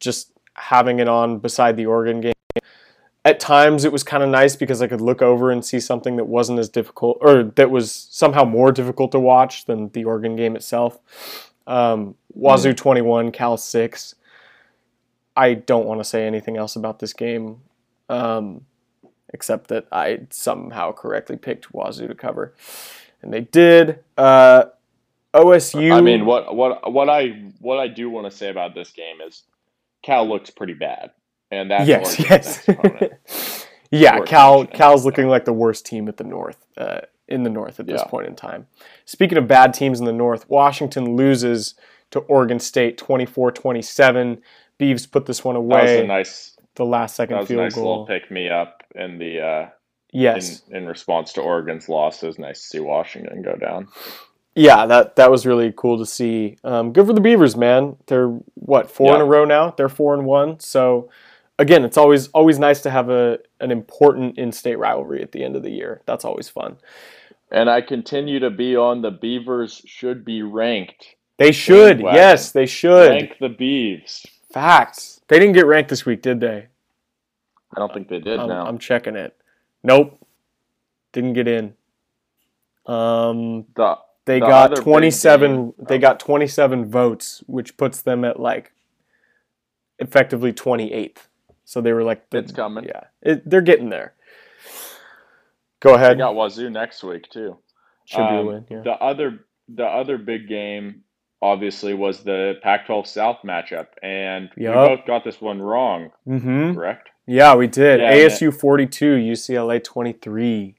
just having it on beside the Oregon game at times it was kind of nice because I could look over and see something that wasn't as difficult or that was somehow more difficult to watch than the Oregon game itself. Um, Wazoo 21, Cal 6. I don't want to say anything else about this game um, except that I somehow correctly picked Wazoo to cover. And they did. Uh, OSU. I mean, what what what I what I do want to say about this game is Cal looks pretty bad and that's yes, yes. yeah, Cal Cal's looking like the worst team at the North uh, in the North at this yeah. point in time. Speaking of bad teams in the North, Washington loses to Oregon State 24-27. Beavs put this one away. That was a nice the last second that was field a nice goal. little pick me up in the uh, yes in, in response to Oregon's loss. It was nice to see Washington go down yeah, that that was really cool to see. Um, good for the Beavers, man. They're what four yeah. in a row now. They're four and one. So again, it's always always nice to have a an important in-state rivalry at the end of the year. That's always fun. And I continue to be on the Beavers should be ranked. They should. Yes, they should. Rank the Beavs. Facts. They didn't get ranked this week, did they? I don't think they did. I'm, now I'm checking it. Nope. Didn't get in. Um. The they the got 27 they got 27 votes which puts them at like effectively 28th so they were like, the, "It's coming." Yeah, it, they're getting there. Go ahead. They got Wazoo next week too. Should um, be a win. Yeah. The other, the other big game, obviously, was the Pac-12 South matchup, and yep. we both got this one wrong. Mm-hmm. Correct. Yeah, we did. Yeah, ASU forty-two, UCLA twenty-three.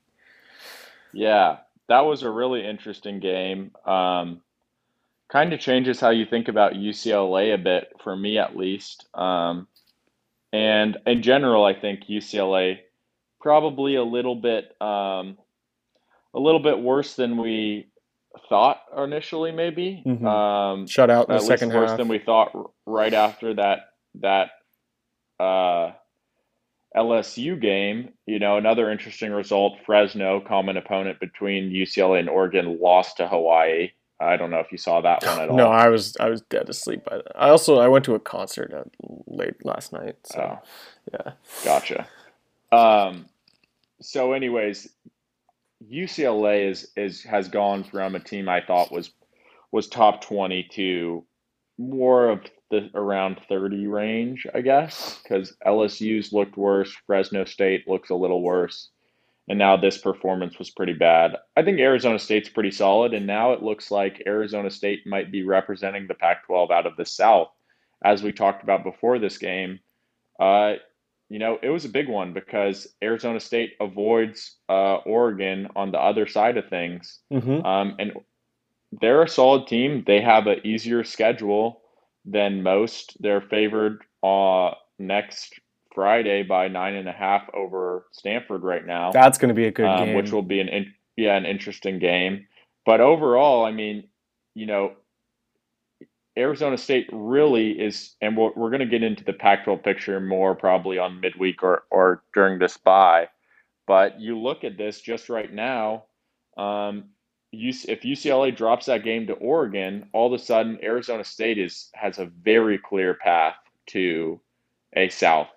Yeah, that was a really interesting game. Um, kind of changes how you think about UCLA a bit, for me at least. Um, and in general, I think UCLA probably a little bit um, a little bit worse than we thought initially, maybe. Mm-hmm. Um, Shut out in the second worse half. than we thought right after that that uh, LSU game. You know, another interesting result. Fresno, common opponent between UCLA and Oregon, lost to Hawaii. I don't know if you saw that one at all. No, I was I was dead asleep by that. I also I went to a concert late last night. So oh, yeah, gotcha. Um, so anyways, UCLA is is has gone from a team I thought was was top twenty to more of the around thirty range, I guess, because LSU's looked worse. Fresno State looks a little worse and now this performance was pretty bad. I think Arizona State's pretty solid, and now it looks like Arizona State might be representing the Pac 12 out of the South. As we talked about before this game, uh, you know, it was a big one because Arizona State avoids uh, Oregon on the other side of things. Mm-hmm. Um, and they're a solid team. They have an easier schedule than most. They're favored uh, next Friday by nine and a half over Stanford right now. That's going to be a good um, game, which will be an in, yeah an interesting game. But overall, I mean, you know, Arizona State really is, and we're, we're going to get into the Pac-12 picture more probably on midweek or or during this bye. But you look at this just right now. Um, if UCLA drops that game to Oregon, all of a sudden Arizona State is has a very clear path to a South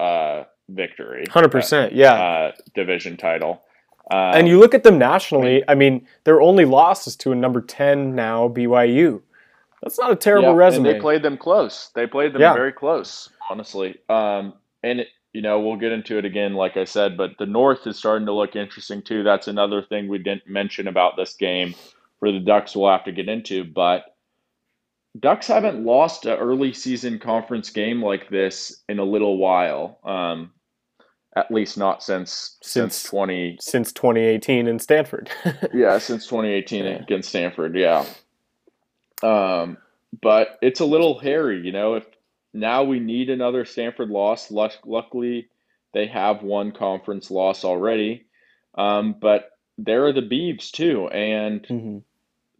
uh, victory. Hundred percent, yeah. Uh, division title. Um, and you look at them nationally. I mean, their only loss is to a number ten now BYU. That's not a terrible yeah, resume. And they played them close. They played them yeah. very close, honestly. Um, and it, you know, we'll get into it again, like I said. But the North is starting to look interesting too. That's another thing we didn't mention about this game. For the Ducks, we'll have to get into, but Ducks haven't lost an early season conference game like this in a little while. Um, at least not since since, Since- twenty Since 2018 in Stanford. yeah since 2018 Yeah. against Stanford. Yeah. Um, but it's a little hairy, you know. If now we need another Stanford loss. Luckily, they have one conference loss already. Um, but there are the Beavs too, and Mhm.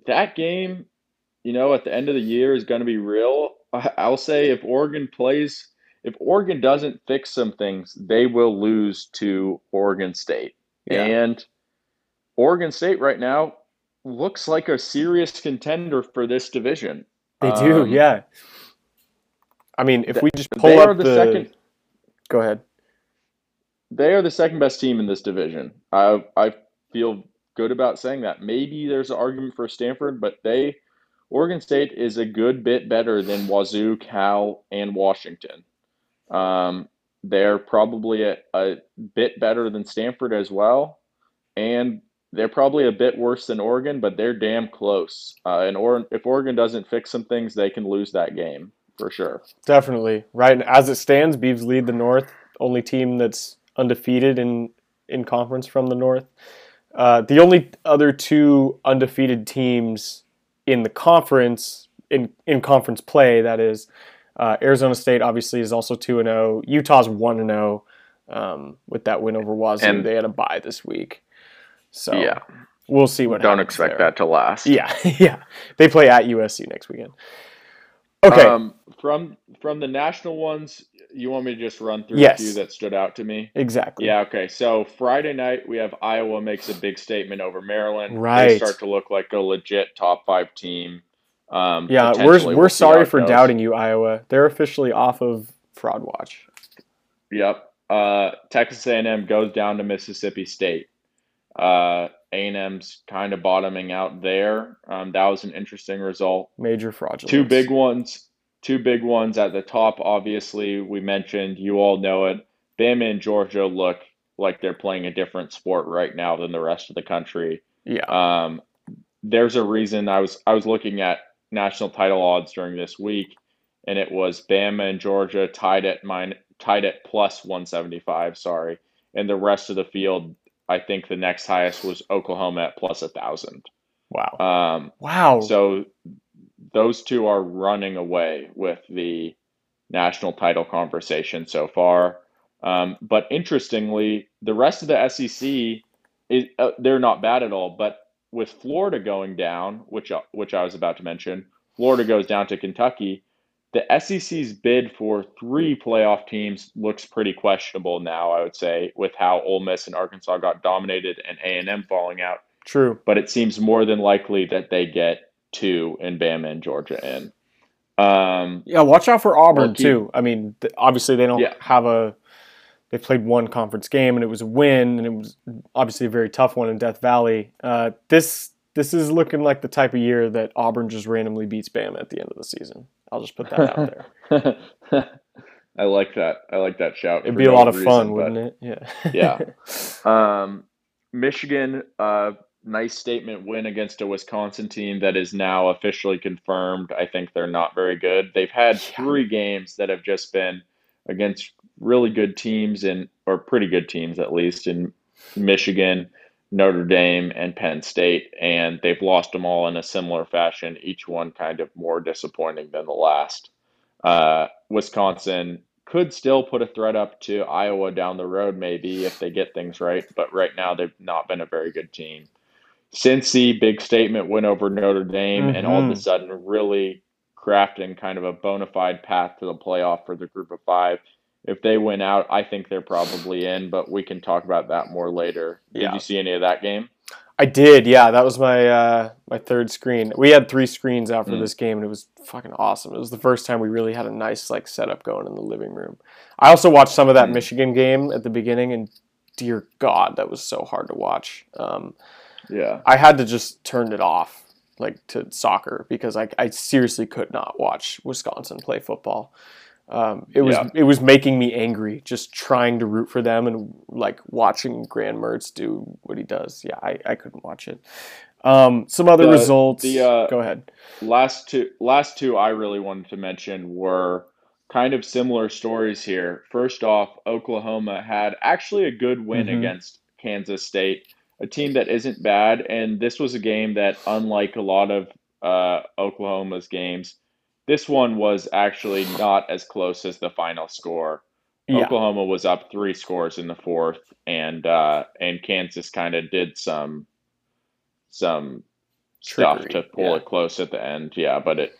that game, you know, at the end of the year is going to be real. I'll say if Oregon plays, if Oregon doesn't fix some things, they will lose to Oregon State. Yeah. And Oregon State right now looks like a serious contender for this division. They do, Um, yeah. I mean, if th- we just pull up the the second. Go ahead. They are the second best team in this division. I I feel good about saying that. Maybe there's an argument for Stanford, but they Oregon State is a good bit better than Wazoo, Cal, and Washington. Um, they're probably a, a bit better than Stanford as well, and they're probably a bit worse than Oregon, but they're damn close. Uh, and or if Oregon doesn't fix some things, they can lose that game for sure. Definitely. Right as it stands, Beavs lead the North, only team that's undefeated in in conference from the North. Uh, the only other two undefeated teams in the conference in in conference play that is uh, Arizona State obviously is also 2 and 0. Utah's 1 and 0 um, with that win over Wazoo. And- they had a bye this week. So Yeah. we'll see what Don't happens expect there. that to last. Yeah, yeah. They play at USC next weekend. Okay. Um, from from the national ones, you want me to just run through Yes. a few that stood out to me? exactly. Yeah, okay. So Friday night we have Iowa makes a big statement over Maryland. Right. They start to look like a legit top five team. Um, Yeah, we're, we're We'll sorry for goes. doubting you, Iowa. They're officially off of Fraud Watch. Yep. Uh, Texas A&M goes down to Mississippi State. Uh, A&M's kind of bottoming out there. Um, that was an interesting result. Major fraudulence. Two big ones. Two big ones at the top. Obviously, we mentioned. You all know it. Bama and Georgia look like they're playing a different sport right now than the rest of the country. Yeah. Um, there's a reason I was I was looking at national title odds during this week, and it was Bama and Georgia tied at mine tied at plus 175. Sorry, and the rest of the field, I think the next highest was Oklahoma at plus a thousand. Wow. Um, wow. so those two are running away with the national title conversation so far. Um, but interestingly, the rest of the SEC is uh, they're not bad at all. But with Florida going down, which I- which I was about to mention, Florida goes down to Kentucky. The SEC's bid for three playoff teams looks pretty questionable now. I would say with how Ole Miss and Arkansas got dominated and A and M falling out True. but it seems more than likely that they get two in Bama and Georgia in. Um, Yeah, watch out for Auburn keep- too. I mean, th- obviously they don't Yeah. have a. They played one conference game and it was a win, and it was obviously a very tough one in Death Valley. Uh, this this is looking like the type of year that Auburn just randomly beats Bama at the end of the season. I'll just put that out there. I like that. I like that shout. It'd be a lot of reason, fun, wouldn't it? Yeah. Yeah. Um, Michigan, uh, nice statement win against a Wisconsin team that is now officially confirmed. I think they're not very good. They've had Yeah. three games that have just been against really good teams and or pretty good teams at least in Michigan, Notre Dame, and Penn State, and they've lost them all in a similar fashion. Each one kind of more disappointing than the last. Uh, Wisconsin could still put a threat up to Iowa down the road, maybe if they get things right. But right now, they've not been a very good team. Cincy, big statement win over Notre Dame, and all of a Mhm. sudden, really crafting kind of a bona fide path to the playoff for the group of five. If they win out, I think they're probably in, but we can talk about that more later. Did Yeah. you see any of that game? I did, yeah. That was my uh, my third screen. We had three screens after Mm. this game, and it was fucking awesome. It was the first time we really had a nice like setup going in the living room. I also watched some of that Mm. Michigan game at the beginning, and dear God, that was so hard to watch. Um, Yeah. I had to just turn it off, like to soccer, because I, I seriously could not watch Wisconsin play football. Um, it was Yeah. it was making me angry just trying to root for them and like watching Graham Mertz do what he does. Yeah, I, I couldn't watch it. Um, some other The- results. the, uh, Go ahead. Last two, last two I really wanted to mention were kind of similar stories here. First off, Oklahoma had actually a good win Mhm. against Kansas State, a team that isn't bad. And this was a game that, unlike a lot of uh, Oklahoma's games, this one was actually not as close as the final score. Yeah. Oklahoma was up three scores in the fourth, and uh, and Kansas kind of did some some stuff to pull yeah. it close at the end. Yeah, but it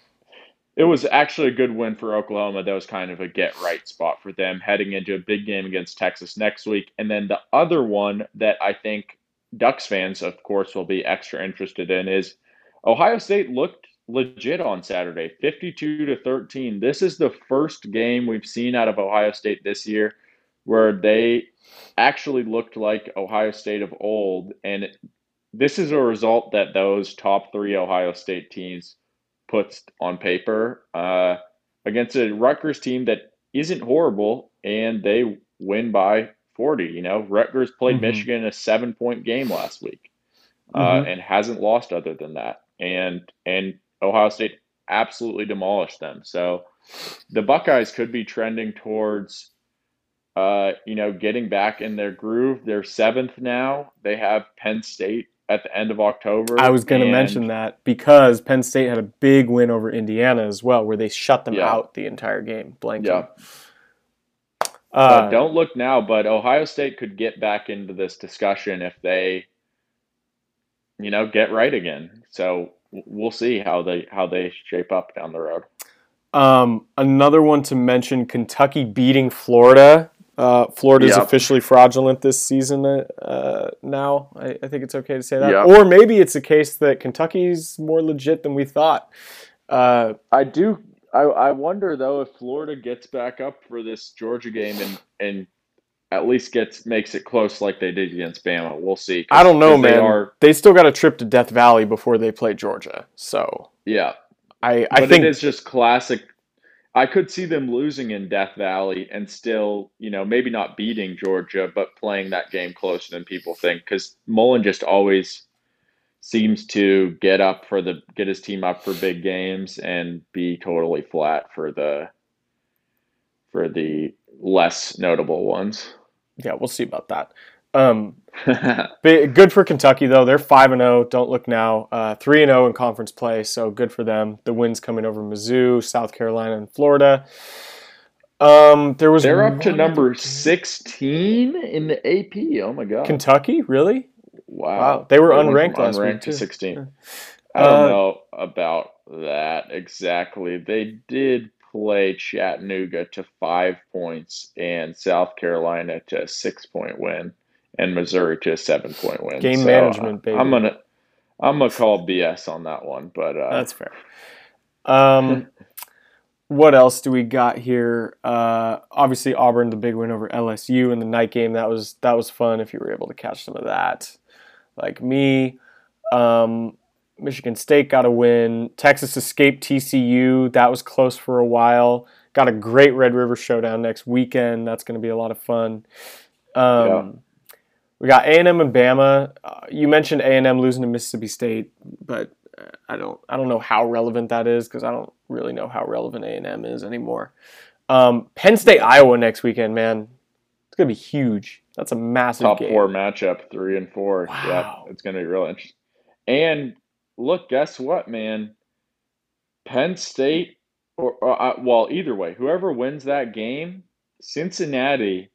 it was actually a good win for Oklahoma. That was kind of a get right spot for them heading into a big game against Texas next week. And then the other one that I think Ducks fans, of course, will be extra interested in is Ohio State looked legit on Saturday, 52 to 13. This is the first game we've seen out of Ohio State this year where they actually looked like Ohio State of old. And this is a result that those top three Ohio State teams puts on paper uh, against a Rutgers team that isn't horrible, and they win by 40. You know, Rutgers played Mhm. Michigan a seven point game last week uh, Mhm. and hasn't lost other than that. And and Ohio State absolutely demolished them. So the Buckeyes could be trending towards. Uh, you know, getting back in their groove. They're seventh now. They have Penn State at the end of October. I was going to mention that because Penn State had a big win over Indiana as well, where they shut them Yeah. out the entire game, blanking. Yeah. Uh, don't look now, but Ohio State could get back into this discussion if they, you know, get right again. So we'll see how they how they shape up down the road. Um, another one to mention: Kentucky beating Florida. Uh, Florida is Yep. officially fraudulent this season. Uh, now, I, I think it's okay to say that. Yep. Or maybe it's a case that Kentucky's more legit than we thought. Uh, I do. I, I wonder though if Florida gets back up for this Georgia game and and at least gets makes it close like they did against Bama. We'll see. I don't know, 'cause they man. are- They still got a trip to Death Valley before they play Georgia. So yeah, I, I but think it is just classic. I could see them losing in Death Valley and still, you know, maybe not beating Georgia, but playing that game closer than people think. Because Mullen just always seems to get up for the get his team up for big games and be totally flat for the for the less notable ones. yeah, we'll see about that. Um, good for Kentucky though. They're five and zero. Don't look now. Uh, Three and zero in conference play, so good for them. The wins coming over Mizzou, South Carolina, and Florida. Um, there was They're up to number sixteen in the AP. Oh my god! Kentucky. Really? Wow. Wow, they were went from unranked last week, unranked to too. 16. I don't Uh, know about that exactly. They did play Chattanooga to five points and South Carolina to a six point win and Missouri to a seven point win. Game So, management, baby. I'm gonna I'm gonna call BS on that one, but uh, That's fair. Um, what else do we got here? Uh, obviously Auburn, the big win over LSU in the night game. That was that was fun. If you were able to catch some of that, like me. Um, Michigan State got a win. Texas escaped TCU. That was close for a while. Got a great Red River Showdown next weekend. That's going to be a lot of fun. Um, Yeah. We got A and M and Bama. Uh, you mentioned A and M losing to Mississippi State, but uh, I don't I don't know how relevant that is because I don't really know how relevant A and M is anymore. Um, Penn State Iowa next weekend, man. It's gonna be huge. That's a massive top game. four matchup, three and four. Wow. Yeah, it's gonna be real interesting. And look, guess what, man? Penn State, or, or uh, well, either way, whoever wins that game, Cincinnati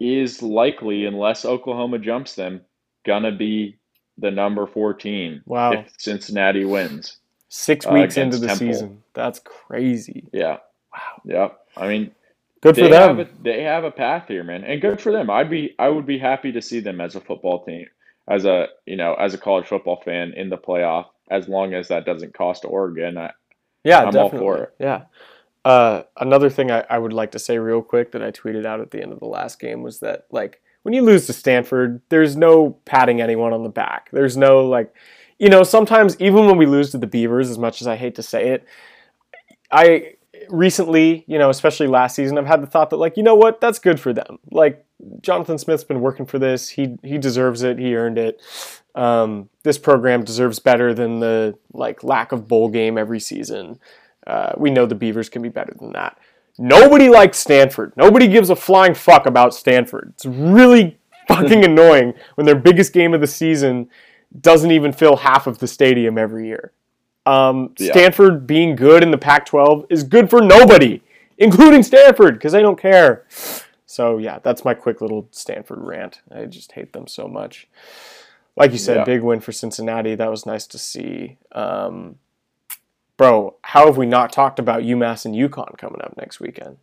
is likely, unless Oklahoma jumps them, gonna be the number fourteen. Wow. if Cincinnati wins. Six uh, weeks into the Temple. season. That's crazy. Yeah, Wow. yeah. I mean, Good for them. Have a, they have a path here, man, and good for them. I'd be, I would be happy to see them as a football team, as a, you know, as a college football fan in the playoff, as long as that doesn't cost Oregon. I, Yeah, I'm all definitely. for it. Yeah. Uh, another thing I, I would like to say real quick that I tweeted out at the end of the last game was that like when you lose to Stanford, there's no patting anyone on the back. There's no like, you know, sometimes even when we lose to the Beavers, as much as I hate to say it, I recently, you know, especially last season, I've had the thought that like, you know what, that's good for them. Like Jonathan Smith's been working for this. He he deserves it. He earned it. Um, this program deserves better than the like lack of bowl game every season. Uh, we know the Beavers can be better than that. Nobody likes Stanford. Nobody gives a flying fuck about Stanford. It's really fucking annoying when their biggest game of the season doesn't even fill half of the stadium every year. Um, Yeah. Stanford being good in the Pac 12 is good for nobody, including Stanford, because they don't care. So, yeah, that's my quick little Stanford rant. I just hate them so much. Like you said, Yeah. big win for Cincinnati. That was nice to see. Um, bro, how have we not talked about UMass and UConn coming up next weekend?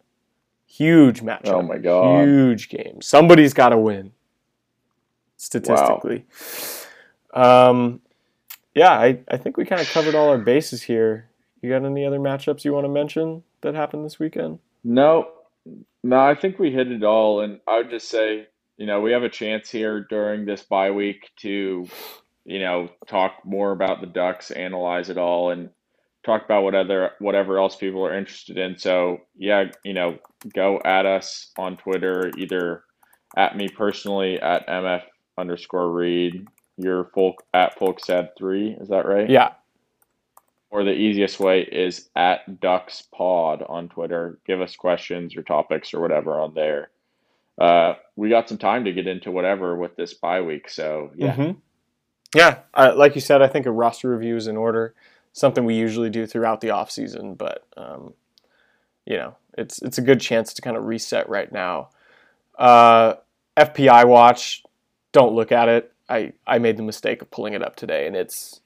Huge matchup. Oh my God. Huge game. Somebody's got to win. Statistically. Um, yeah, I, I think we kind of covered all our bases here. You got any other matchups you want to mention that happened this weekend? No, no, I think we hit it all. And I would just say, you know, we have a chance here during this bye week to, you know, talk more about the Ducks, analyze it all, and talk about what other whatever else people are interested in. So yeah, you know, go at us on Twitter, either at me personally at mf underscore read. Your folk at folksad three, is that right? Yeah. Or the easiest way is at Ducks Pod on Twitter. Give us questions or topics or whatever on there. Uh, we got some time to get into whatever with this bye week, so yeah, Mhm. Yeah. Uh, like you said, I think a roster review is in order. Something we usually do throughout the off season, but um, you know, it's it's a good chance to kind of reset right now. Uh, FPI watch, don't look at it. I, I made the mistake of pulling it up today, and it's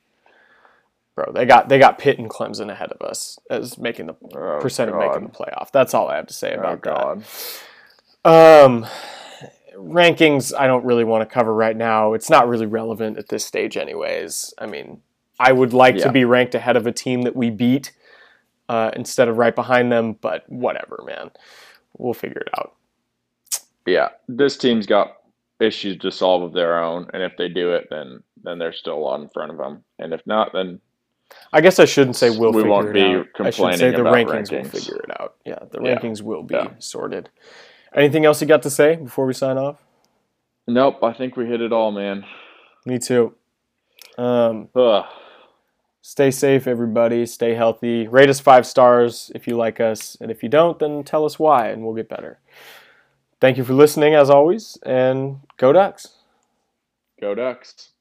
bro. They got they got Pitt and Clemson ahead of us as making the Oh, percent of making the playoff. That's all I have to say Oh about that. God. Um, rankings, I don't really want to cover right now. It's not really relevant at this stage, anyways. I mean, I would like to be ranked ahead of a team that we beat uh, instead of right behind them, but whatever, man. We'll figure it out. Yeah, this team's got issues to solve of their own, and if they do it, then then there's still a lot in front of them, and if not, then I guess I shouldn't say we'll We figure won't it be out. I should say complaining the about rankings, will figure it out. Yeah, the Yeah. rankings will be Yeah. sorted. Anything else you got to say before we sign off? nope. I think we hit it all, man. Me too. Um, Ugh. Stay safe, everybody. Stay healthy. Rate us five stars if you like us. And if you don't, then tell us why and we'll get better. Thank you for listening, as always, and go Ducks. Go Ducks.